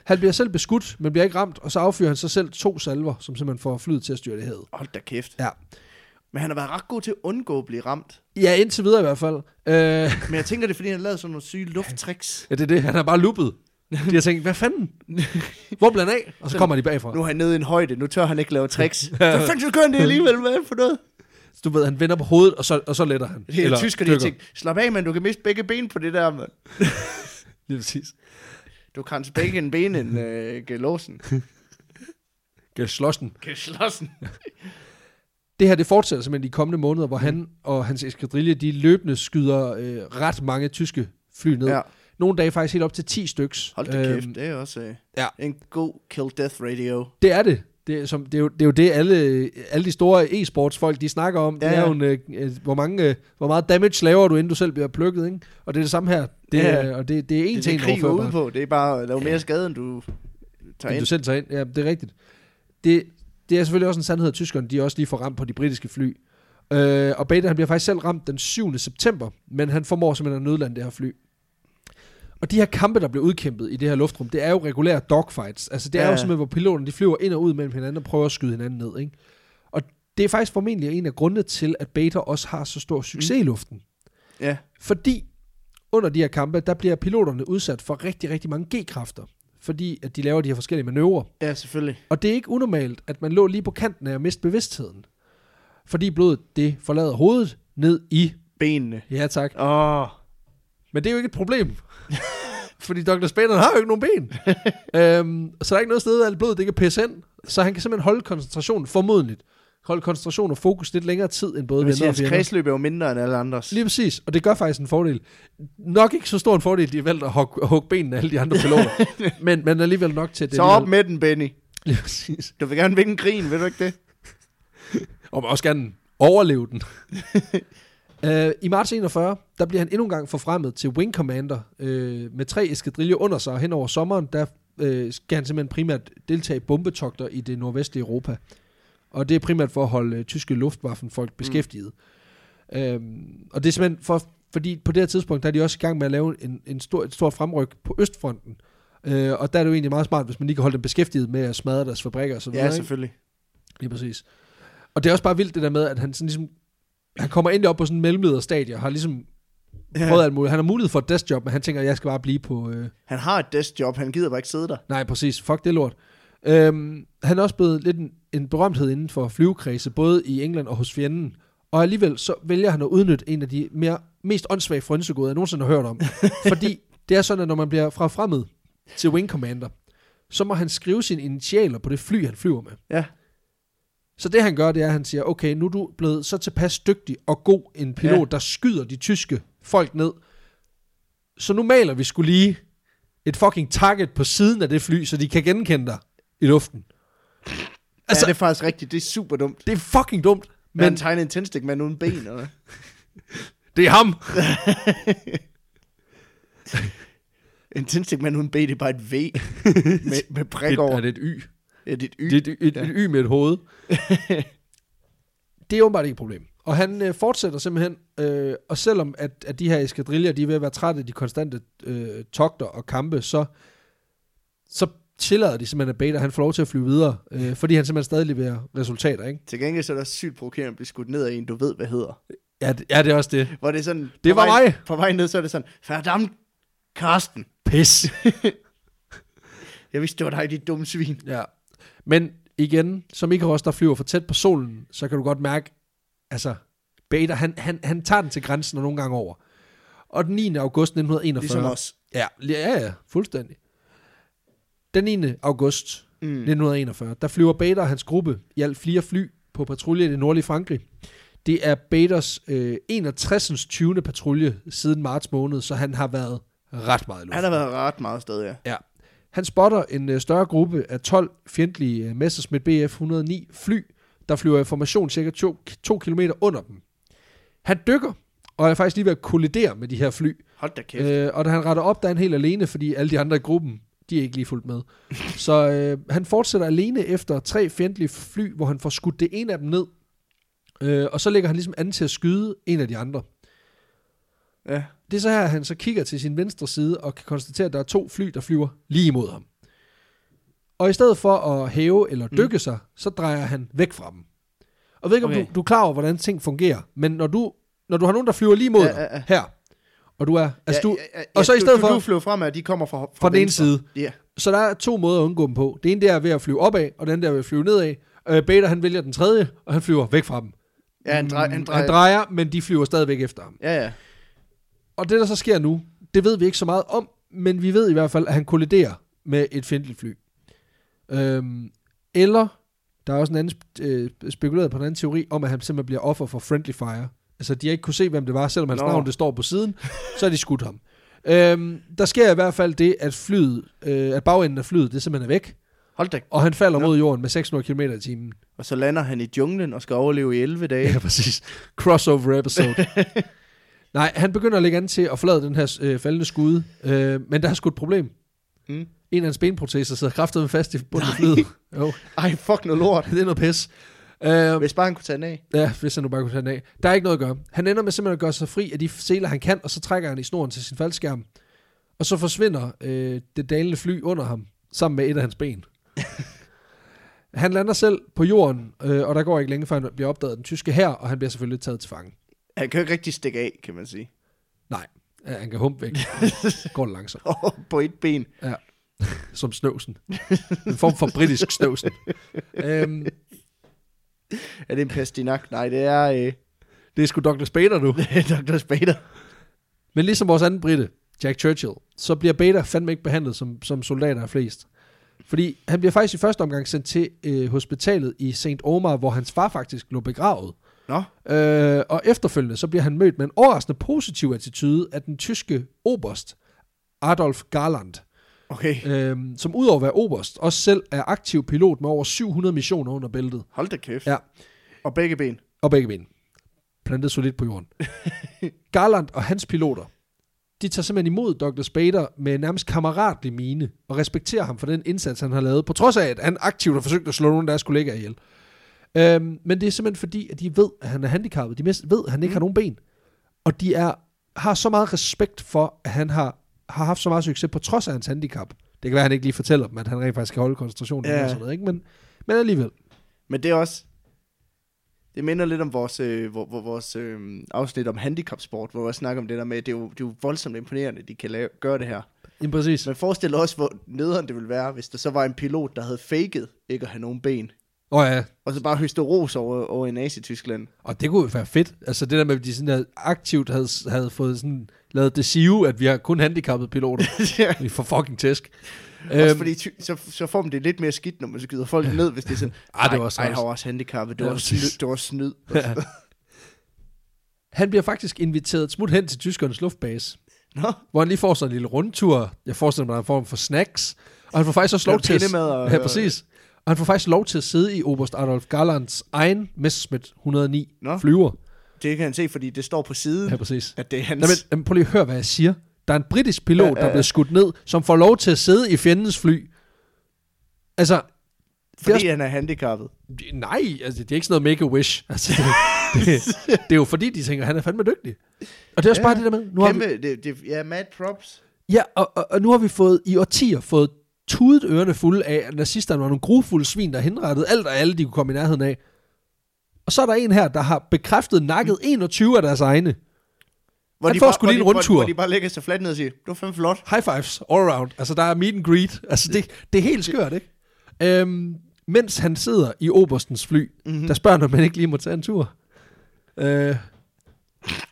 Han bliver selv beskudt, men bliver ikke ramt, og så affyrer han sig selv to salver, som simpelthen får flyet til at styrte i havet. Hold da kæft. Ja. Men han har været ret god til at undgå at blive ramt. Ja, indtil videre i hvert fald. Øh, Men jeg tænker, det er, fordi han lavet sådan nogle syge lufttricks. ja, det er det. Han har bare loopet. De har tænkt, hvad fanden? Hvor bliver han af? Og så kommer de bagfra. Nu er han nede i en højde. Nu tør han ikke lave tricks. Hvad fanden så gør han det alligevel? Hvad for noget? Du ved, han vender på hovedet, og så, og så letter han. Det er tysker, de tænkt, slap af, men du kan miste begge ben på det der, mand. Lige præcis. Du kan begge en ben end øh, gelåsen. Geschlossen. Geschlossen. Det her, det fortsætter simpelthen de kommende måneder, hvor han og hans eskadrille, de løbende skyder øh, ret mange tyske fly ned. Ja. Nogle dage faktisk helt op til 10 styks. hold da kæft. Øhm, Det er også øh, ja. en god kill-death radio. det er det. Det er, som, det, er jo, det er jo det, alle, alle de store e-sports folk, de snakker om. Ja, det er ja. jo en, øh, øh, hvor, mange, øh, hvor meget damage laver du, inden du selv bliver plukket, ikke? Og det er det samme her. Det, Ja. er, og det, det er en Det er ting, det, krig går overførbart. ud på. Det er bare at lave mere skade, end du tager End ind. du selv tager ind. Ja, det er rigtigt. Det, det er selvfølgelig også en sandhed, at tyskerne de også lige får ramt på de britiske fly. Øh, og Bader han bliver faktisk selv ramt den 7. september, men han formår simpelthen at nødlande det her fly. Og de her kampe, der bliver udkæmpet i det her luftrum, det er jo regulære dogfights. Altså det er Ja. jo simpelthen, hvor piloterne de flyver ind og ud mellem hinanden og prøver at skyde hinanden ned. Ikke? Og det er faktisk formentlig en af grundene til, at Bader også har så stor succes mm. i luften. Ja, Fordi under de her kampe, der bliver piloterne udsat for rigtig, rigtig mange G-kræfter. Fordi at de laver de her forskellige manøvrer. ja, selvfølgelig. Og det er ikke unormalt, at man lå lige på kanten af at miste bevidstheden. Fordi blodet, det forlader hovedet ned i... Benene. Ja, tak. Åh, oh, Men det er jo ikke et problem. Fordi Dr. Spader har jo ikke nogen ben. øhm, så der er ikke noget sted, at alt blodet det kan pisse hen. Så han kan simpelthen holde koncentrationen, formodentligt. Holde koncentration og fokus lidt længere tid, end både venner og fjender. kredsløb er jo mindre end alle andres. Lige præcis, og det gør faktisk en fordel. Nok ikke så stor en fordel, de har valgt at hugge, hugge benene af alle de andre piloter. men, men alligevel nok til, det Så op med den, Benny. Lige præcis. Du vil gerne vinde grin, vil du ikke det? Og også gerne overleve den. Uh, I marts 41, der bliver han endnu en gang forfremmet til Wing Commander uh, med tre eskadriller under sig. og Hen over sommeren, der uh, skal han simpelthen primært deltage i bombetogter i det nordvestlige Europa. Og det er primært for at holde uh, tyske luftwaffenfolk beskæftiget. Mm. Uh, og det er simpelthen for, fordi på det her tidspunkt, der er de også i gang med at lave en, en stor, et stort fremryk på Østfronten. Uh, og der er det jo egentlig meget smart, hvis man lige kan holde dem beskæftiget med at smadre deres fabrikker og så videre. Ja, ikke? selvfølgelig. Lige præcis. Og det er også bare vildt det der med, at han sådan ligesom, han kommer endelig op på sådan en mellemlederstadie, og har ligesom Ja. prøvet alt muligt. Han har mulighed for et deskjob, men han tænker, at jeg skal bare blive på... Øh... Han har et deskjob, han gider bare ikke sidde der. Nej, præcis. Fuck det lort. Øhm, han er også blevet lidt en, en berømthed inden for flyvekredse, både i England og hos fjenden. Og alligevel så vælger han at udnytte en af de mere, mest åndssvage frynsegoder, jeg nogensinde har hørt om. Fordi det er sådan, at når man bliver fra fremmed til Wing Commander, så må han skrive sine initialer på det fly, han flyver med. Ja. Så det han gør, det er, at han siger, okay, nu er du blevet så tilpas dygtig og god en pilot, Ja. ja. der skyder de tyske folk ned. Så nu maler vi skulle lige et fucking target på siden af det fly, så de kan genkende dig i luften. Altså, ja, det er faktisk rigtigt. Det er super dumt. det er fucking dumt, Men han men tegner en tændstik med uden ben, eller det er ham. En tændstik med uden ben, det er bare et V med, med prik Et, over. er det et y? Ja, det er et y. Det er et, et, Ja. et y med et hoved. det er åbenbart ikke et problem. Og han øh, fortsætter simpelthen, øh, og selvom at, at de her eskadriller, de er ved at være trætte af de konstante øh, togter og kampe, så, så tillader de simpelthen, at Beta han får lov til at flyve videre, øh, fordi han simpelthen stadig leverer resultater, ikke? Til gengæld så er det også sygt provokerende at blive skudt ned af en, du ved, hvad hedder. Ja, det, ja, det er også det. Hvor det er sådan... Det var vej, mig. På vej ned, så er det sådan, Ferdam, Karsten. Pis. Jeg vidste, det var dig, dit dumme svin. ja. Men igen, som Ikaros, der flyver for tæt på solen, så kan du godt mærke, altså, Beta, han, han, han tager den til grænsen og nogle gange over. Og den 9. august 1941... Ligesom os. Ja, ja, ja, fuldstændig. Den 9. august Mm. 1941, der flyver Bader og hans gruppe i alt flere fly på patrulje i det nordlige Frankrig. Det er Baders øh, 61. 20. patrulje siden marts måned, så han har været ret meget i luften. Han har været ret meget sted, ja. Ja. Han spotter en øh, større gruppe af 12 fjendtlige øh, Messerschmitt Bf 109 fly, der flyver i formation cirka 2 km under dem. Han dykker, og er faktisk lige ved at kollidere med de her fly. Hold da kæft. Øh, og da han retter op, der er han helt alene, fordi alle de andre i gruppen, de er ikke lige fuldt med. Så øh, han fortsætter alene efter tre fjendtlige fly, hvor han får skudt det ene af dem ned. Øh, og så lægger han ligesom an til at skyde en af de andre. Ja. Det er så her, at han så kigger til sin venstre side og kan konstatere, at der er to fly, der flyver lige imod ham. Og i stedet for at hæve eller dykke mm. sig, så drejer han væk fra dem. Og ved ikke, om Okay. du, du er klar over, hvordan ting fungerer, men når du, når du har nogen, der flyver lige imod Ja, dig, ja, ja. her, og du er, altså du, ja, ja, og så i stedet for- Du flyver frem af, de kommer fra, fra, fra den ene side. Ja. Så der er to måder at undgå dem på. Det ene det er ved at flyve opad, og den der er ved at flyve nedad. Øh, Beta han vælger den tredje, og han flyver væk fra dem. Ja, han drejer, han Mm, drejer. han drejer, men de flyver stadigvæk efter ham. Ja, ja. Og det der så sker nu, det ved vi ikke så meget om, men vi ved i hvert fald, at han kolliderer med et fjendtligt fly. Øhm, eller, der er også en anden øh, spekuleret på en anden teori, om at han simpelthen bliver offer for friendly fire. Altså, de har ikke kunne se, hvem det var, selvom hans Nå. navn det står på siden, så har de skudt ham. Øhm, der sker i hvert fald det, at flyet, øh, at bagenden af flyet, det simpelthen er væk, Hold da. og han falder Nå. mod jorden med 600 km i timen. Og så lander han i junglen og skal overleve i 11 dage. Ja, præcis. Crossover episode. Nej, han begynder at lægge an til at forlade den her øh, faldende skud, øh, men der er sgu et problem. Mm. En af hans benproteser sidder kraftet fast i bunden af flyet. Jo, Ej, fuck noget lort. det er noget pis. Uh, Hvis bare han kunne tage den af. ja, hvis han nu bare kunne tage den af. Der er ikke noget at gøre. Han ender med simpelthen at gøre sig fri af de seler, han kan, og så trækker han i snoren til sin faldskærm. Og så forsvinder øh, det dalende fly under ham, sammen med et af hans ben. han lander selv på jorden, øh, og der går ikke længe, før han bliver opdaget af den tyske her, og han bliver selvfølgelig taget til fange. Han kan jo ikke rigtig stikke af, kan man sige. Nej, ja, han kan humpe væk. Går det langsomt. på et ben. Som snøvsen. En form for britisk snøvsen. øhm, Er det en pastinak? Nej, det er øh, det er sgu Dr. Spader nu. Dr. Spader. Men ligesom vores anden britte, Jack Churchill, så bliver Beta fandme ikke behandlet som, som soldater er flest. Fordi han bliver faktisk i første omgang sendt til øh, hospitalet i St. Omar, hvor hans far faktisk lå begravet. Nå, Øh, og efterfølgende så bliver han mødt med en overraskende positiv attitude af den tyske oberst, Adolf Garland, okay. øh, som udover at være oberst, også selv er aktiv pilot med over 700 missioner under bæltet. Hold da kæft. Ja. Og begge ben. Og begge ben. Plantet solidt på jorden. Garland og hans piloter, de tager simpelthen imod Dr. Spader med nærmest kammeratlig mine, og respekterer ham for den indsats, han har lavet, på trods af, at han aktivt har forsøgt at slå nogle af deres kollegaer ihjel. Øhm, men det er simpelthen fordi, at de ved, at han er handicappet. De ved, at han ikke har nogen ben. Og de er, har så meget respekt for, at han har, har haft så meget succes på trods af hans handicap. Det kan være, at han ikke lige fortæller dem, at han rent faktisk kan holde koncentrationen Ja. og sådan noget, ikke? Men, men alligevel. Men det er også... Det minder lidt om vores, øh, hvor, vores øh, afsnit om handicapsport, hvor jeg snakker om det der med, at det er jo, det er jo voldsomt imponerende, at de kan lave, gøre det her. Jamen præcis. Men forestil dig også, hvor nederen det ville være, hvis der så var en pilot, der havde faked ikke at have nogen ben. Oh, ja, Og så bare høste ros over, over i Nazi-Tyskland. Og det kunne jo være fedt. Altså det der med, at de sådan der aktivt havde, havde fået sådan, lavet det sive, at vi har kun handicappede piloter. ja. vi får fucking tæsk. Også Øhm, fordi så, så får man det lidt mere skidt, når man skyder folk ned, hvis det er sådan, Ah, det "Ej, var også ej, jeg træls." har også handicappet, det Ja, var, præcis. snyd, det var snyd. han bliver faktisk inviteret et smut hen til tyskernes luftbase, Nå, hvor han lige får sådan en lille rundtur. Jeg forestiller mig, at han får en form for snacks. Og han får faktisk også lov til og- ja, præcis. Og han får faktisk lov til at sidde i Oberst Adolf Garlands egen Messerschmitt 109 Nå. flyver. det kan han se, fordi det står på siden, Ja, præcis. at det er hans. Nej, men, jamen, prøv lige at høre, hvad jeg siger. Der er en britisk pilot, Ja, ja, der ja. blevet skudt ned, som får lov til at sidde i fjendens fly. Altså, fordi også- han er handicappet. Nej, altså det er ikke sådan noget make-a-wish. Altså, det, det, det, er jo fordi, de tænker, han er fandme dygtig. Og det er også Ja, bare det der med, nu har vi, Kæmpe, det, det, ja, mad props. ja, og, og, og, nu har vi fået i årtier fået tudet ørerne fulde af, at nazisterne var nogle grufulde svin, der henrettede alt og alle, de kunne komme i nærheden af. Og så er der en her, der har bekræftet nakket 21 af deres egne. Hvor Han de får bare- sgu lige en rundtur. Hvor de bare lægger sig fladt ned og siger, det var fandme flot. High fives all around. Altså, der er meet and greet. Altså, det, det er helt skørt, ikke? Øhm, mens han sidder i Oberstens fly, Mhm. mm-hmm. der spørger han, om han ikke lige må tage en tur. Øh,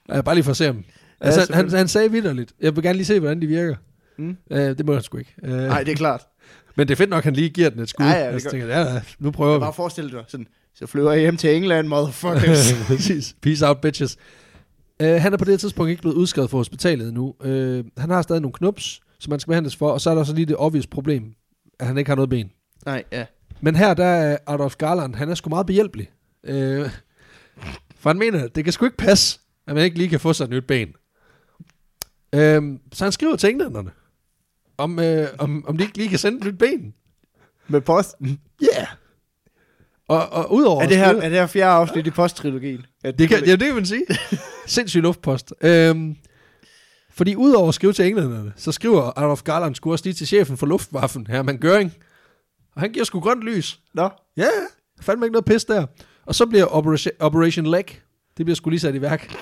ja, bare lige for at se ham. Altså, han, han, han sagde vidderligt, jeg vil gerne lige se, hvordan de virker. Mm. Øh, det må han sgu ikke. Øh, Nej, det er klart. Men det er fedt nok, at han lige giver den et skud. Ja, ja, det altså, tænker, ja, ja, nu prøver vi. Bare forestil dig sådan, så flyver jeg hjem til England, motherfuckers. Præcis. Peace out, bitches. Uh, han er på det tidspunkt ikke blevet udskrevet fra hospitalet nu. Uh, han har stadig nogle knups, som han skal behandles for, og så er der så lige det obvious problem, at han ikke har noget ben. Nej, ja. Men her, der er Adolf Garland, han er sgu meget behjælpelig. Uh, for han mener, det kan sgu ikke passe, at man ikke lige kan få sig et nyt ben. Uh, så han skriver til englænderne, om, uh, om, om de ikke lige kan sende et ben. Med posten. Ja. Yeah. Og, og udover Er det, her, er det her fjerde afsnit i posttrilogien? Ja, Det kan, ja, det kan man sige. Sindssyg luftpost. Øhm, fordi udover at skrive til englænderne, så skriver Adolf Garland sgu også lige til chefen for Luftwaffen, Hermann Göring. Og han giver sgu grønt lys. Nå, Ja. Fandme ikke noget pis der. Og så bliver Operation, Operation Leg, det bliver sgu lige sat i værk.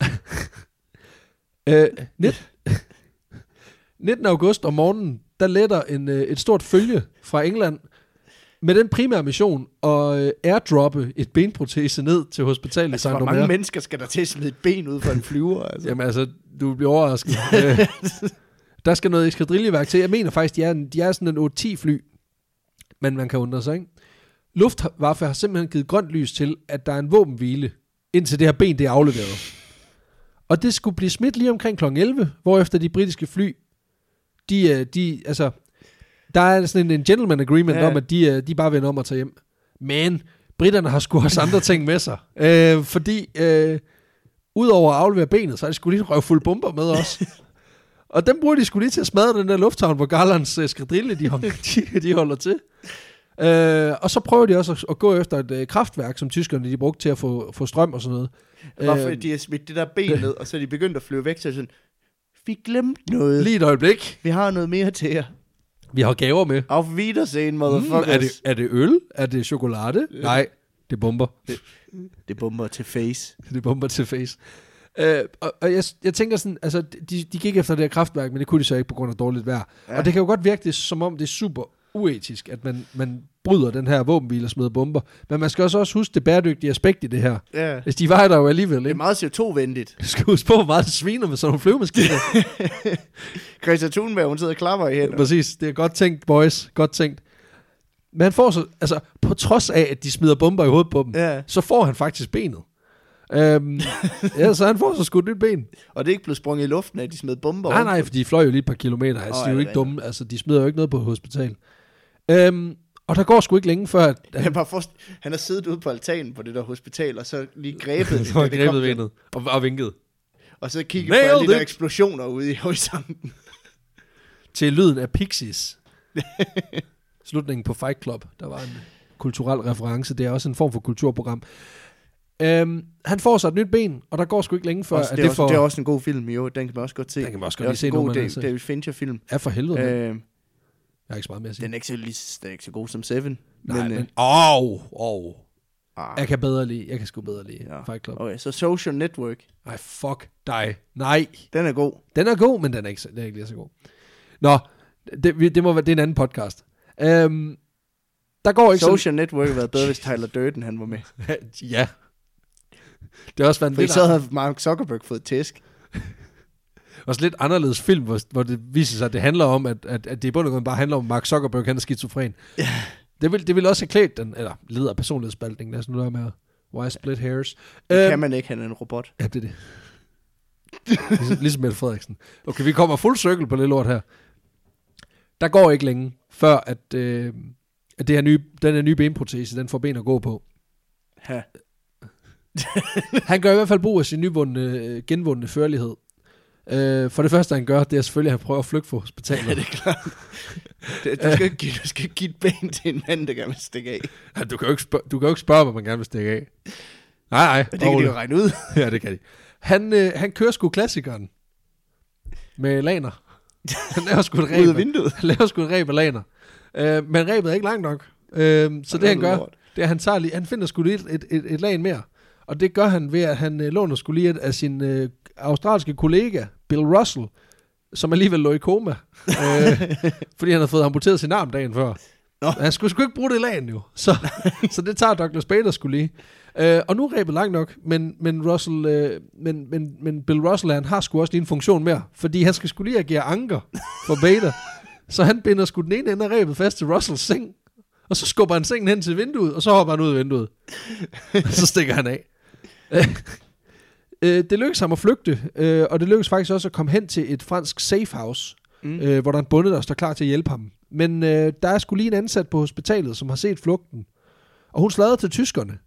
øh, 19, 19. august om morgenen, der letter en, øh, et stort følge fra England med den primære mission at øh, airdroppe et benprotese ned til hospitalet altså, i hvor mange mennesker skal der til at smide et ben ud fra en flyver? Altså? Jamen altså, du bliver overrasket. Øh, der skal noget eskadrilleværk til. Jeg mener faktisk, de er, en- de er sådan en 8-10 fly. Men man kan undre sig, ikke? Luftwaffe har simpelthen givet grønt lys til, at der er en våbenhvile, indtil det her ben det er afleveret. Og det skulle blive smidt lige omkring kl. 11, hvorefter de britiske fly, de, øh, de altså, der er sådan en, en gentleman agreement Ja. om, at de, øh, de bare vender om at tage hjem. Men britterne har sgu også andre ting med sig. Øh, fordi øh, Udover at aflevere benet, så er de skulle lige røve fuld bomber med også. og dem bruger de skulle lige til at smadre den der lufthavn, hvor Garlands eskadrille, de, holder- de, de holder til. Øh, og så prøver de også at, at gå efter et øh, kraftværk, som tyskerne de brugte til at få, få strøm og sådan noget. Hvorfor Øh, de har smidt det der ben ned, og så er de begyndt at flyve væk, så sådan, vi glemte noget. lige et øjeblik. Vi har noget mere til jer. Vi har gaver med. Auf Wiedersehen, Mm, motherfuckers. er, det, er det øl? Er det chokolade? Ja. Nej, det er bomber. det bomber til face. det er bomber til face. Øh, og, og jeg, jeg tænker sådan, altså, de, de gik efter det her kraftværk, men det kunne de så ikke på grund af dårligt vejr. Ja. Og det kan jo godt virke det, som om det er super uetisk, at man, man bryder den her våbenhvile og smider bomber. Men man skal også, også huske det bæredygtige aspekt i det her. Ja. Hvis de var der jo alligevel, Det er ikke? meget CO2-venligt. Du skal huske på, hvor meget sviner med sådan nogle flyvemaskiner. Greta Thunberg, hun sidder og klapper i hænder. Præcis, det er godt tænkt, boys. Godt tænkt. Men han får så, altså, på trods af, at de smider bomber i hovedet på dem, Ja. så får han faktisk benet. Øhm, ja, så han får så skudt nyt ben. Og det er ikke blevet sprunget i luften af, de smed bomber. Nej, nej, for de fløj jo lige et par kilometer. Altså, Åh, de er jo ja, ikke dumme. Altså, de smider jo ikke noget på hospital. Øhm, og der går sgu ikke længe før, at Han, bare forst... han har siddet ude på altanen på det der hospital, og så lige grebet, så det, grebet benet og, og vinket. og så kigget Nailed på alle de der eksplosioner ude i horisonten. Til lyden af Pixies. Slutningen på Fight Club. Der var en kulturel reference. Det er også en form for kulturprogram. Øhm, han får sig et nyt ben, og der går sgu ikke længe før, Også, at det, er det også, får... det er også en god film, jo. Den kan man også godt se. Den kan man også det godt er lige se god men David, altså- David Fincher-film. Ja, for helvede. Øh, Øh, jeg har ikke så meget mere at sige. den er ikke så, lige, den er ikke så god som Seven. Nej, men, men... øh, Åh, oh, oh. ah, Jeg kan bedre lide, jeg kan sgu bedre lide Ja. Fight Club. okay, så Social Network. Nej, fuck dig. Nej. Den er god. Den er god, men den er ikke, den er ikke lige så god. Nå, det, det må være, det er en anden podcast. Øhm, der går ikke Social Network havde været bedre, hvis Tyler Durden han var med. sådan... ja. Det er også været en For lidt, så havde Mark Zuckerberg fået tæsk. Også lidt anderledes film, hvor, hvor det viser sig, at det handler om, at, at, at det i bund og grund bare handler om, Mark Zuckerberg han er skizofren. Ja. Det vil, det vil også have klædt den, eller lider af personlighedsspaltning, lad os nu lade med why split hairs. Det Øhm, kan man ikke, han er en robot. Ja, det er det. ligesom, ligesom Mette Frederiksen. Okay, vi kommer fuld cirkel på det lort her. Der går ikke længe, før at, øh, at det her nye, den her nye benprotese, den får ben at gå på. Ja. Han gør i hvert fald brug af sin nyvundne, genvundne førlighed. Øh, for det første, han gør, det er selvfølgelig, at han prøver at flygte fra hospitalet. Ja, det er klart. Du, skal ikke, give- du skal give et ben til en mand, der gerne vil stikke af. Ja, du, kan jo ikke spørge, du kan jo ikke spørge, hvad man gerne vil stikke af. Nej, nej. Det kan de jo regne ud. Ja, det kan de. Han, øh, han kører sgu klassikeren med laner. Han laver sgu et Ud af ræb. af- vinduet. Han laver sgu et ræb af laner. Øh, men rebet er ikke langt nok. Øh, så det han gør, det er, han, tager lige, han finder sgu lige et, et, et, et lag mere. Og det gør han ved, at han øh, låner sgu lige et af sin øh, australske kollega, Bill Russell, som alligevel lå i koma. øh, fordi han havde fået amputeret sin arm dagen før. Nå. Han skulle sgu ikke bruge det lagen jo. Så, så det tager Douglas Bader skulle lige. Øh, og nu er rebet langt nok, men, men, Russell, øh, men, men, men Bill Russell han har sgu også lige en funktion mere, fordi han skal skulle lige agere anker for Bader. så han binder sgu den ene ende af rebet fast til Russells seng, og så skubber han sengen hen til vinduet, og så hopper han ud af vinduet. og så stikker han af. Øh, det lykkedes ham at flygte, øh, og det lykkedes faktisk også at komme hen til et fransk safe house, Mm. øh, hvor der er en bonde, der står klar til at hjælpe ham. Men øh, der er skulle lige en ansat på hospitalet, som har set flugten. Og hun sladrer til tyskerne.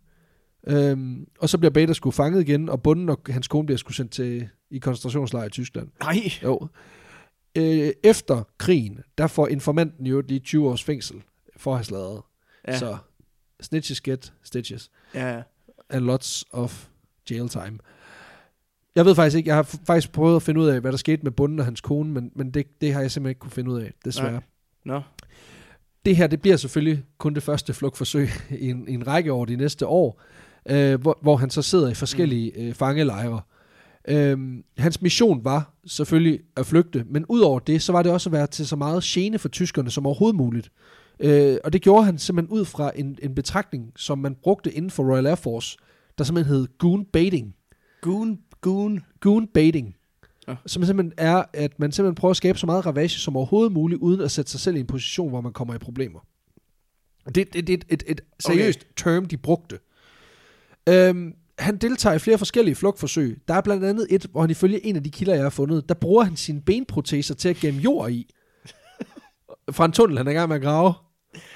Øhm, og så bliver Bader sgu fanget igen, og bunden og hans kone bliver sgu sendt til, i koncentrationslejr i Tyskland. Nej. Jo. Øh, efter krigen, der får informanten jo lige 20 års fængsel for at have sladret. Ja. Ja. Så snitches get stitches. Ja. And lots of jail time. Jeg ved faktisk ikke, jeg har faktisk prøvet at finde ud af, hvad der skete med bunden og hans kone, men, men det, det har jeg simpelthen ikke kunne finde ud af, desværre. Nej. Nå. Det her, det bliver selvfølgelig kun det første flugtforsøg i en, i en række år de næste år, øh, hvor, hvor han så sidder i forskellige øh, fangelejre. Øhm, hans mission var selvfølgelig at flygte, men udover det, så var det også at være til så meget gene for tyskerne som overhovedet muligt. Øh, og det gjorde han simpelthen ud fra en, en betragtning, som man brugte inden for Royal Air Force, der simpelthen hed goon baiting. Goon, goon. Goon baiting. Ja. Som simpelthen er, at man simpelthen prøver at skabe så meget ravage som overhovedet muligt, uden at sætte sig selv i en position, hvor man kommer i problemer. Det, det, det er et, et, et seriøst okay. term, de brugte. Øhm, han deltager i flere forskellige flugtforsøg. Der er blandt andet et, hvor han ifølge en af de kilder, jeg har fundet, der bruger han sine benproteser til at gemme jord i. Fra en tunnel, han er i gang med at grave.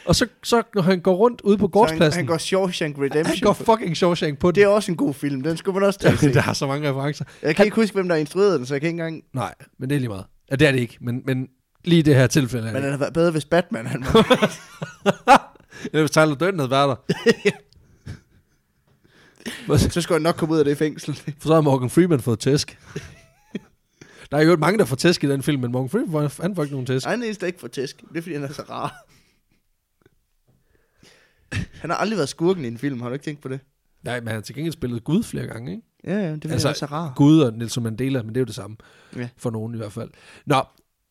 Og så, så når han går rundt ude på Så han, gårdspladsen, han går Shawshank Redemption. han går fucking Shawshank på det det. er også en god film. Den skulle man også tage der er så mange referencer. Jeg kan ikke huske, hvem der instruerede den, så jeg kan ikke engang... Nej, men det er lige meget. Ja, det er det ikke, men, men lige det her tilfælde er Men det. den havde været bedre, hvis Batman han var. Ja, hvis Tyler Durden havde været der. For så skulle han nok komme ud af det fængsel. så har Morgan Freeman fået tæsk. Der er jo mange, der får tæsk i den film, men Morgan Freeman, han får ikke nogen tæsk. Ej, den eneste, der ikke får tæsk. Det er, fordi han er så rar. Han har aldrig været skurken i en film, har du ikke tænkt på det? Nej, men han har til gengæld spillet Gud flere gange, ikke? Ja, ja, det er Altså, er så rar. Gud og Nelson Mandela, men det er jo det samme. Ja. For nogen i hvert fald. Nå,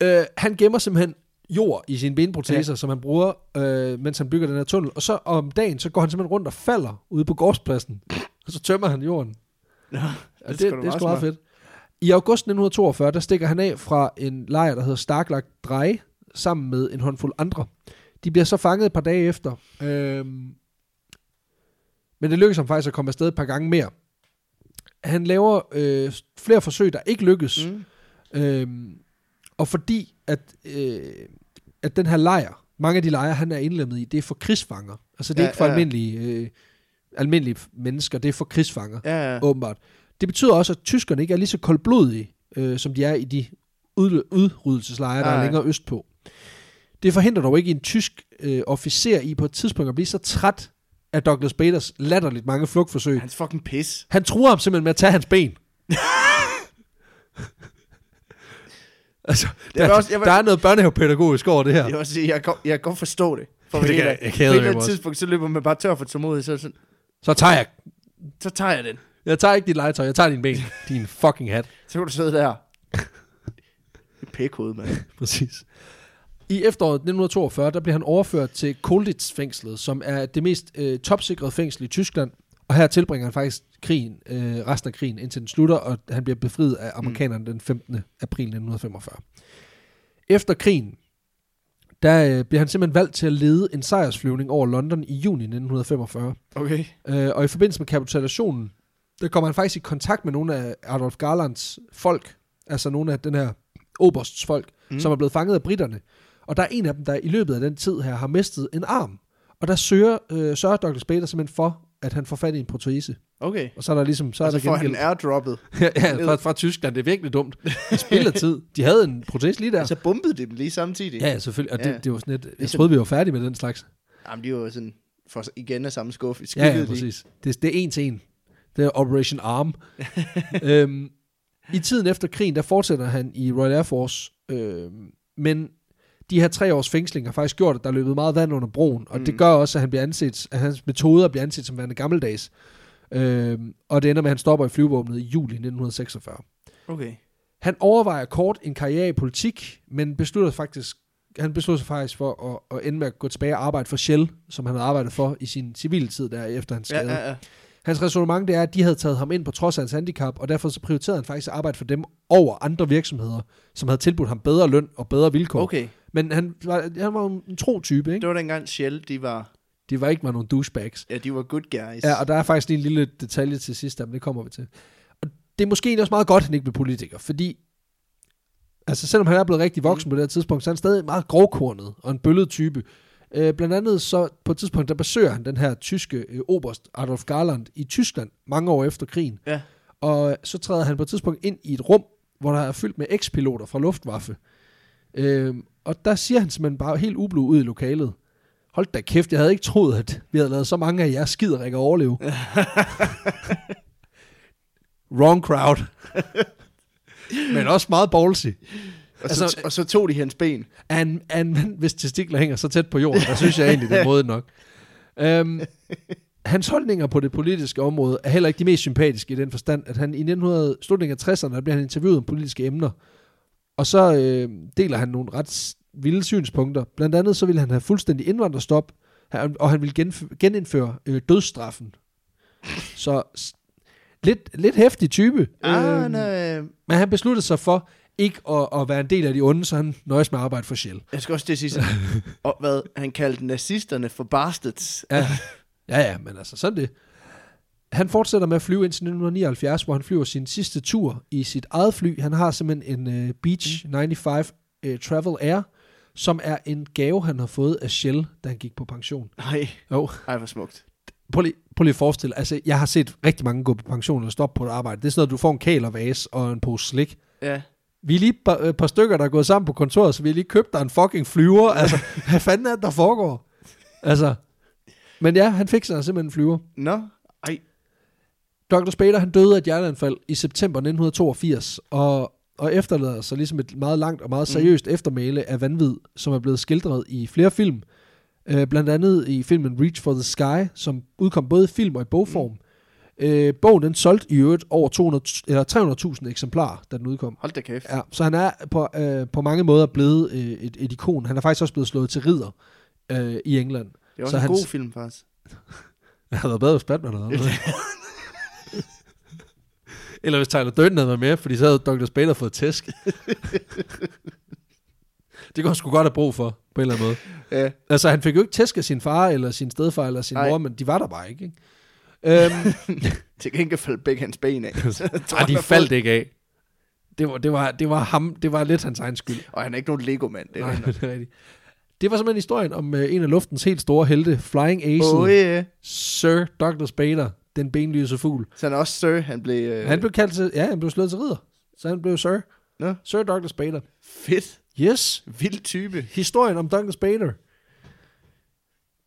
øh, han gemmer simpelthen jord i sine benproteser, ja. som han bruger, øh, mens han bygger den her tunnel. Og så om dagen, så går han simpelthen rundt og falder ude på gårdspladsen. Og så tømmer han jorden. Nå, det, det, det, det, det er sgu meget fedt. I august 1942, der stikker han af fra en lejr, der hedder Starklagt Drej, sammen med en håndfuld andre. De bliver så fanget et par dage efter. Øhm, men det lykkes ham faktisk at komme afsted et par gange mere. Han laver øh, flere forsøg, der ikke lykkes. Mm. Øhm, og fordi at, øh, at den her lejr, mange af de lejre, han er indlemmet i, det er for krigsfanger. Altså det er Ja, ikke for ja. almindelige, øh, almindelige mennesker, det er for krigsfanger Ja, ja. åbenbart. Det betyder også, at tyskerne ikke er lige så koldblodige, øh, som de er i de ud, udryddelseslejre, der er længere østpå. Det forhindrer dog ikke en tysk øh, officer i på et tidspunkt at blive så træt af Douglas Baders latterligt mange flugtforsøg. Hans fucking pis. Han truer ham simpelthen med at tage hans ben. altså, er der, også- jeg vil- der er noget børnehavepædagogisk over det her. Jeg vil sige, jeg kan, jeg kan godt forstå det. For Det kan jeg- jeg på et eller tidspunkt, så løber man bare tør for tålmodighed, så, så, Så tager jeg, så tager jeg den. jeg tager ikke dit legetøj, jeg tager din ben. Din fucking hat. Så kan du sidde der. Pækhoved, mand. Præcis. I efteråret 1942, der bliver han overført til Kolditz-fængslet, som er det mest øh, topsikrede fængsel i Tyskland. Og her tilbringer han faktisk krigen, øh, resten af krigen, indtil den slutter, og han bliver befriet af amerikanerne den 15. april 1945. Efter krigen, der øh, bliver han simpelthen valgt til at lede en sejrsflyvning over London i juni 1945. Okay. Øh, og i forbindelse med kapitulationen, der kommer han faktisk i kontakt med nogle af Adolf Garlands folk, altså nogle af den her obersts folk, mm. Mm. som er blevet fanget af britterne. Og der er en af dem, der i løbet af den tid her har mistet en arm. Og der søger, øh, sørger Douglas Bader simpelthen for, at han får fat i en protese. Okay. Og så er der ligesom, så er Og så der får han gengæld. airdroppet. ja, fra, fra Tyskland. Det er virkelig dumt. De spilder tid. De havde en protese lige der. Og så bombede de dem lige samtidig. Ja, ja, selvfølgelig. Og det, Ja. det var sådan et, jeg Ligesom- troede, vi var færdige med den slags. Jamen, de var sådan, for igen af samme skuffe. Ja, ja, præcis. Det, det er en til en. Det er Operation Arm. øhm, I tiden efter krigen, der fortsætter han i Royal Air Force, øhm, men de her tre års fængsling har faktisk gjort, at der er løbet meget vand under broen, og mm. det gør også, at, han bliver anset, at hans metoder bliver anset som værende gammeldags. Øhm, og det ender med, at han stopper i flyvåbnet i juli 1946. Okay. Han overvejer kort en karriere i politik, men beslutter faktisk, han beslutter sig faktisk for at, at ende med at gå tilbage og arbejde for Shell, som han havde arbejdet for i sin civile tid der efter hans Ja, skade. ja, ja. Hans resonemang det er, at de havde taget ham ind på trods af hans handicap, og derfor så prioriterede han faktisk at arbejde for dem over andre virksomheder, som havde tilbudt ham bedre løn og bedre vilkår. Okay. Men han var, han var en tro type, ikke? Det var dengang Shell, de var, De var ikke bare nogle douchebags. ja, de var good guys. Ja, og der er faktisk lige en lille detalje til sidst, men det kommer vi til. Og det er måske også meget godt, at han ikke blev politiker, fordi altså selvom han er blevet rigtig voksen mm. på det her tidspunkt, så er han stadig meget grovkornet og en bøllet type. Øh, blandt andet så på et tidspunkt, der besøger han den her tyske øh, oberst Adolf Garland i Tyskland, mange år efter krigen. Ja. Og så træder han på et tidspunkt ind i et rum, hvor der er fyldt med ekspiloter fra Luftwaffe. Øh, og der siger han simpelthen bare helt ublu ud i lokalet. Hold da kæft, jeg havde ikke troet, at vi havde lavet så mange af jer skider overleve. Wrong crowd. Men også meget ballsy. Og, så, altså- og så tog de hans ben. En, en mand, hvis testikler hænger så tæt på jorden, der synes jeg egentlig, det er måde nok. Um, hans holdninger på det politiske område er heller ikke de mest sympatiske i den forstand, at han i 1900, slutningen af 60'erne, der bliver han interviewet om politiske emner, og så øh, deler han nogle ret vilde synspunkter. Blandt andet så ville han have fuldstændig indvandrerstop, og han ville genf- genindføre øh, dødsstraffen. Så lidt, lidt hæftig type. Ah, Øhm, nej. Men han besluttede sig for ikke at, at være en del af de onde, så han nøjes med at arbejde for Shell. Jeg skal også at sige og hvad, han kaldte nazisterne for bastards. Ja, ja, ja, men altså sådan det. Han fortsætter med at flyve indtil 1979, hvor han flyver sin sidste tur i sit eget fly. Han har simpelthen en uh, Beach 95 uh, Travel Air, som er en gave, han har fået af Shell, da han gik på pension. Nej, Jo, ej, hvor smukt. prøv lige, prøv lige at forestille altså jeg har set rigtig mange gå på pension og stoppe på et arbejde. Det er sådan noget, du får en kælervase og en pose slik. Ja. Vi er lige et par, et par stykker, der er gået sammen på kontoret, så vi har lige købt dig en fucking flyver. Altså, hvad fanden er det, der foregår? Altså, men ja, han fik sig simpelthen en flyver. Nå. Dr. Spader, han døde af et hjerteanfald i september 1982, og, og efterlader sig ligesom et meget langt og meget seriøst mm. eftermæle af vanvid, som er blevet skildret i flere film. Øh, blandt andet i filmen Reach for the Sky, som udkom både i film og i bogform. Øh, bogen den solgte i øvrigt over 200, eller 300.000 eksemplarer, da den udkom. Hold da kæft. Ja, så han er på, øh, på mange måder blevet øh, et, et ikon. Han er faktisk også blevet slået til ridder øh, i England. Det er også så en hans- god film, faktisk. Det havde været bedre, hvis Batman havde været. Eller hvis Tyler Durden havde været med, fordi så havde Dr. Spader fået tæsk. det kunne han sgu godt have brug for, på en eller anden måde. Ja. Altså, han fik jo ikke tæsk af sin far, eller sin stedfar, eller sin Ej. mor, men de var der bare ikke, ikke? Øhm, Til gengæld faldt begge hans ben af. Så jeg tror, ej, han de faldt ikke af. Det var, det, var, det var ham, det var lidt hans egen skyld. Og han er ikke nogen Lego-mand. Det Nej, det er rigtigt. Det var simpelthen historien om uh, en af luftens helt store helte, Flying Ace, oh, ja. Sir Dr. Spader, den benlyse fugl. Så han er også Sir. Han blev... Øh... Han blev kaldt til, ja, han blev slået til ridder. Så han blev Sir. Nå. Sir Dr. Spader. Fedt. Yes, Vild type. historien om Dr. Spader.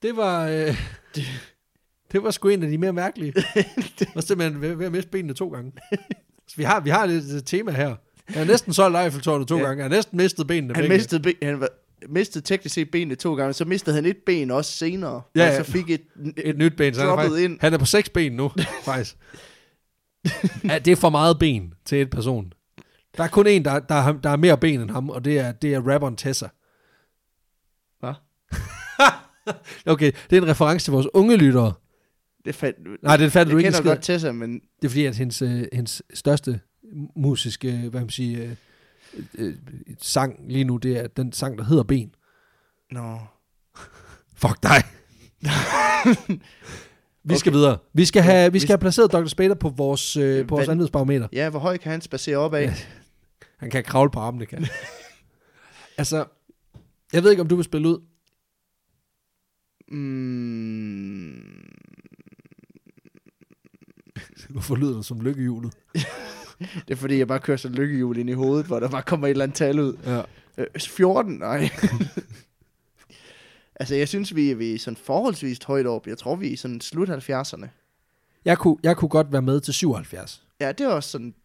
Det var, øh, det, det var sgu en af de mere mærkelige. det var simpelthen ved, ved at miste benene to gange. Så vi har, vi har lidt et tema her. Jeg har næsten solgt Eiffeltårnet to Ja. ja. gange. Jeg har næsten mistet benene. Han begge. mistede, ben, han var, mistede teknisk set benene to gange, så mistede han et ben også senere. Ja, og så fik et, et nyt ben. Så han, er faktisk, ind. han er på seks ben nu, faktisk. ja, det er for meget ben til et person. Der er kun en, der, der, der er mere ben end ham, og det er, det er rapperen Tessa. Hvad? okay, det er en reference til vores unge lyttere. Det fandt, Nej, det du jeg ikke en kender godt Tessa, men Det er fordi, at hendes, øh, hendes største musiske, hvad man sige, øh, øh, sang lige nu, det er den sang, der hedder Ben. Nå. Fuck dig. vi skal Okay. videre. Vi skal have, vi skal have placeret Dr. Spader på vores, øh, på vores anledningsbarometer. Ja, hvor høj kan han spacere op af? Ja. Han kan kravle på armene, kan altså, jeg ved ikke, om du vil spille ud. Mm, Hvorfor lyder det som lykkehjulet? Det er fordi, jeg bare kører sådan lykkehjul ind i hovedet, hvor der bare kommer et eller andet tal ud. Ja. Øh, 14? Nej. altså, jeg synes, vi er, vi er sådan forholdsvis højt op. Jeg tror, vi er i sådan slut 70'erne. Jeg kunne, jeg kunne godt være med til 77. Ja, det er også sådan...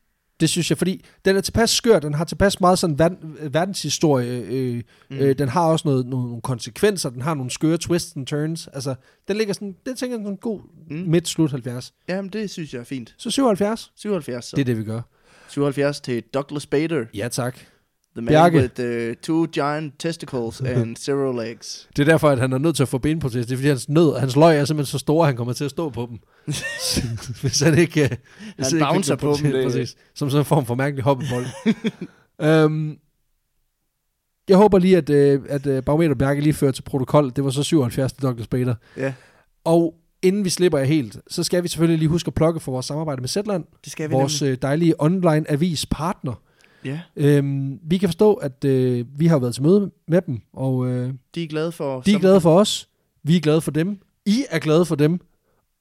Det synes jeg, fordi den er tilpas skør, den har tilpas meget sådan verden, verdenshistorie, øh, Mm. øh, den har også noget, nogle, nogle konsekvenser, den har nogle skøre twists and turns, altså, den ligger sådan, det tænker jeg sådan god Mm. mm. midt slut 70. Jamen, det synes jeg er fint. Så 77, 77, så. det er det, vi gør. 77 til Douglas Bader. Ja, tak. The man Bjarke. with uh, two giant testicles and zero legs. Det er derfor, at han er nødt til at få benprotese. Det er fordi, hans, nød, hans løg er simpelthen så store, at han kommer til at stå på dem. hvis han ikke... øh, hvis Han ikke bouncer noget på dem, det- Præcis. Som sådan en form for mærkelig hoppebold. um, jeg håber lige, at, øh, at øh, Barometer Bjarke lige fører til protokol. Det var så 77 til Dr. Spader. Ja, Og inden vi slipper jer helt, så skal vi selvfølgelig lige huske at plukke for vores samarbejde med Zetland. det skal vi Vores nemlig. øh, dejlige online avis partner. Ja, Øhm, vi kan forstå, at øh, vi har været til møde med dem, og øh, de er glade for... de er glade for os. Vi er glade for dem. I er glade for dem.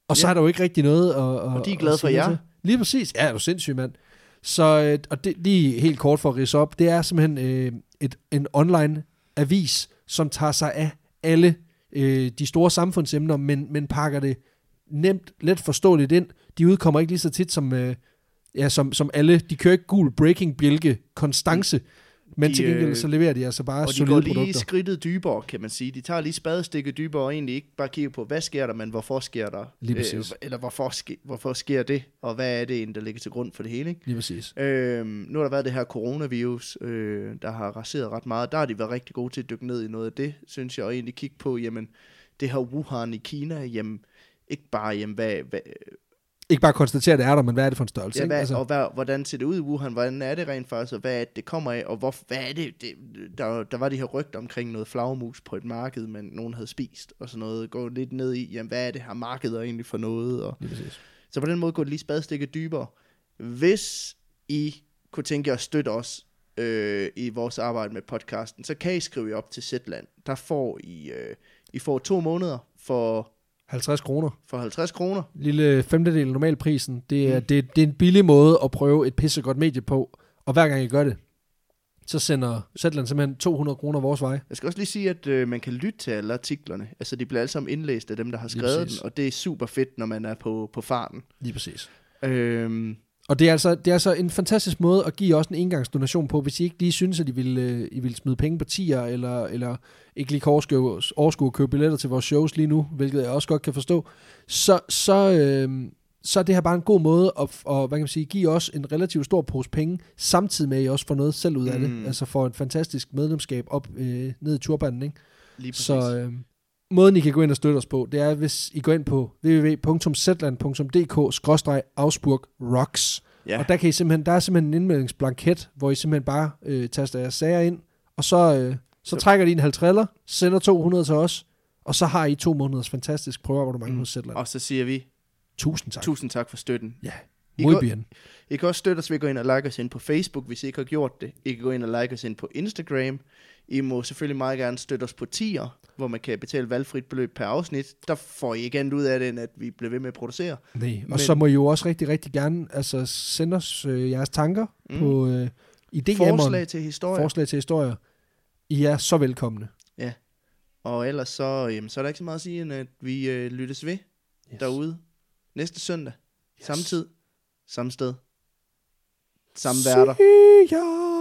Og så Ja. er der jo ikke rigtig noget at, at Og de er glade for jer. til. Lige præcis. Ja, er du sindssyg, mand. Så øh, og det, lige helt kort for at rise op, det er simpelthen øh, et, en online avis, som tager sig af alle øh, de store samfundsemner, men, men pakker det nemt, let forståeligt ind. De udkommer ikke lige så tit som, øh, ja, som, som alle. De kører ikke gul breaking bjælke konstance, men De, til gengæld øh, så leverer de altså bare Og de solide går lige produkter. skridtet dybere, kan man sige. De tager lige spadestikket dybere og egentlig ikke bare kigger på, hvad sker der, men hvorfor sker der? Lige præcis. eller hvorfor, ske, hvorfor sker det? Og hvad er det egentlig, der ligger til grund for det hele? Ikke? Lige præcis. Øhm, nu har der været det her coronavirus, øh, der har raseret ret meget. Der har de været rigtig gode til at dykke ned i noget af det, synes jeg, og egentlig kigge på, jamen, det her Wuhan i Kina, jamen, ikke bare, jamen, hvad, hvad, Ikke bare konstatere, at det er der, men hvad er det for en størrelse? ja, hvad, altså, og hvad, hvordan ser det ud i Wuhan, hvordan er det rent faktisk, og hvad er det, det kommer af, og hvor, hvad er det, det der, der var de her rygter omkring noget flagmus på et marked, men nogen havde spist, og sådan noget, gå lidt ned i, jamen, hvad er det her marked er egentlig for noget, og. Så på den måde går det lige spadestikket dybere. Hvis I kunne tænke jer at støtte os øh, i vores arbejde med podcasten, så kan I skrive jer op til Zetland. Der får I, øh, I får to måneder for, 50 kroner. for 50 kroner. Lille femtedel af normalprisen. Det er, Mm. det, det er en billig måde at prøve et pissegodt medie på. Og hver gang I gør det, så sender Zetland simpelthen 200 kroner vores vej. Jeg skal også lige sige, at øh, man kan lytte til alle artiklerne. Altså, de bliver alle sammen indlæst af dem, der har skrevet den, og det er super fedt, når man er på, på farten. Lige præcis. Øhm, Og det er, altså, det er altså en fantastisk måde at give også en engangsdonation på, hvis I ikke lige synes, at I vil, øh, I vil smide penge på tier, eller, eller ikke lige kan overskue, overskue at købe billetter til vores shows lige nu, hvilket jeg også godt kan forstå, så, så, øh, så er det her bare en god måde at, at hvad kan man sige, give os en relativt stor pose penge, samtidig med at I også får noget selv ud af Mm. det. Altså får et fantastisk medlemskab op øh, ned i turbanen, ikke? Lige præcis. Så øh, måden, I kan gå ind og støtte os på, det er, hvis I går ind på www.zetland.dk-ausburg rocks. ja. Og der, kan I simpelthen, der er simpelthen en indmeldingsblanket, hvor I simpelthen bare øh, taster jeres sager ind, og så, øh, så, trækker de en halv triller, sender 200 til os, og så har I to måneders fantastisk prøveabonnement Mm. hos Zetland. Og så siger vi Tusind tak. tusind tak for støtten. Ja, I muy går- bien. I kan også støtte os ved at gå ind og like os ind på Facebook, hvis I ikke har gjort det. I kan gå ind og like os ind på Instagram. I må selvfølgelig meget gerne støtte os på tier, hvor man kan betale valgfrit beløb per afsnit. Der får I ikke andet ud af det, end at vi bliver ved med at producere. Nej. Og Men- så må I jo også rigtig, rigtig gerne altså, sende os øh, jeres tanker Mm. på øh, idéjammeren. Forslag til historier. Forslag til historier. I er så velkomne. Og ellers så, jamen, så er der ikke så meget at sige, end at vi øh, lyttes ved yes. derude næste søndag. Yes. Samme tid, samme sted, samme værter. See ya.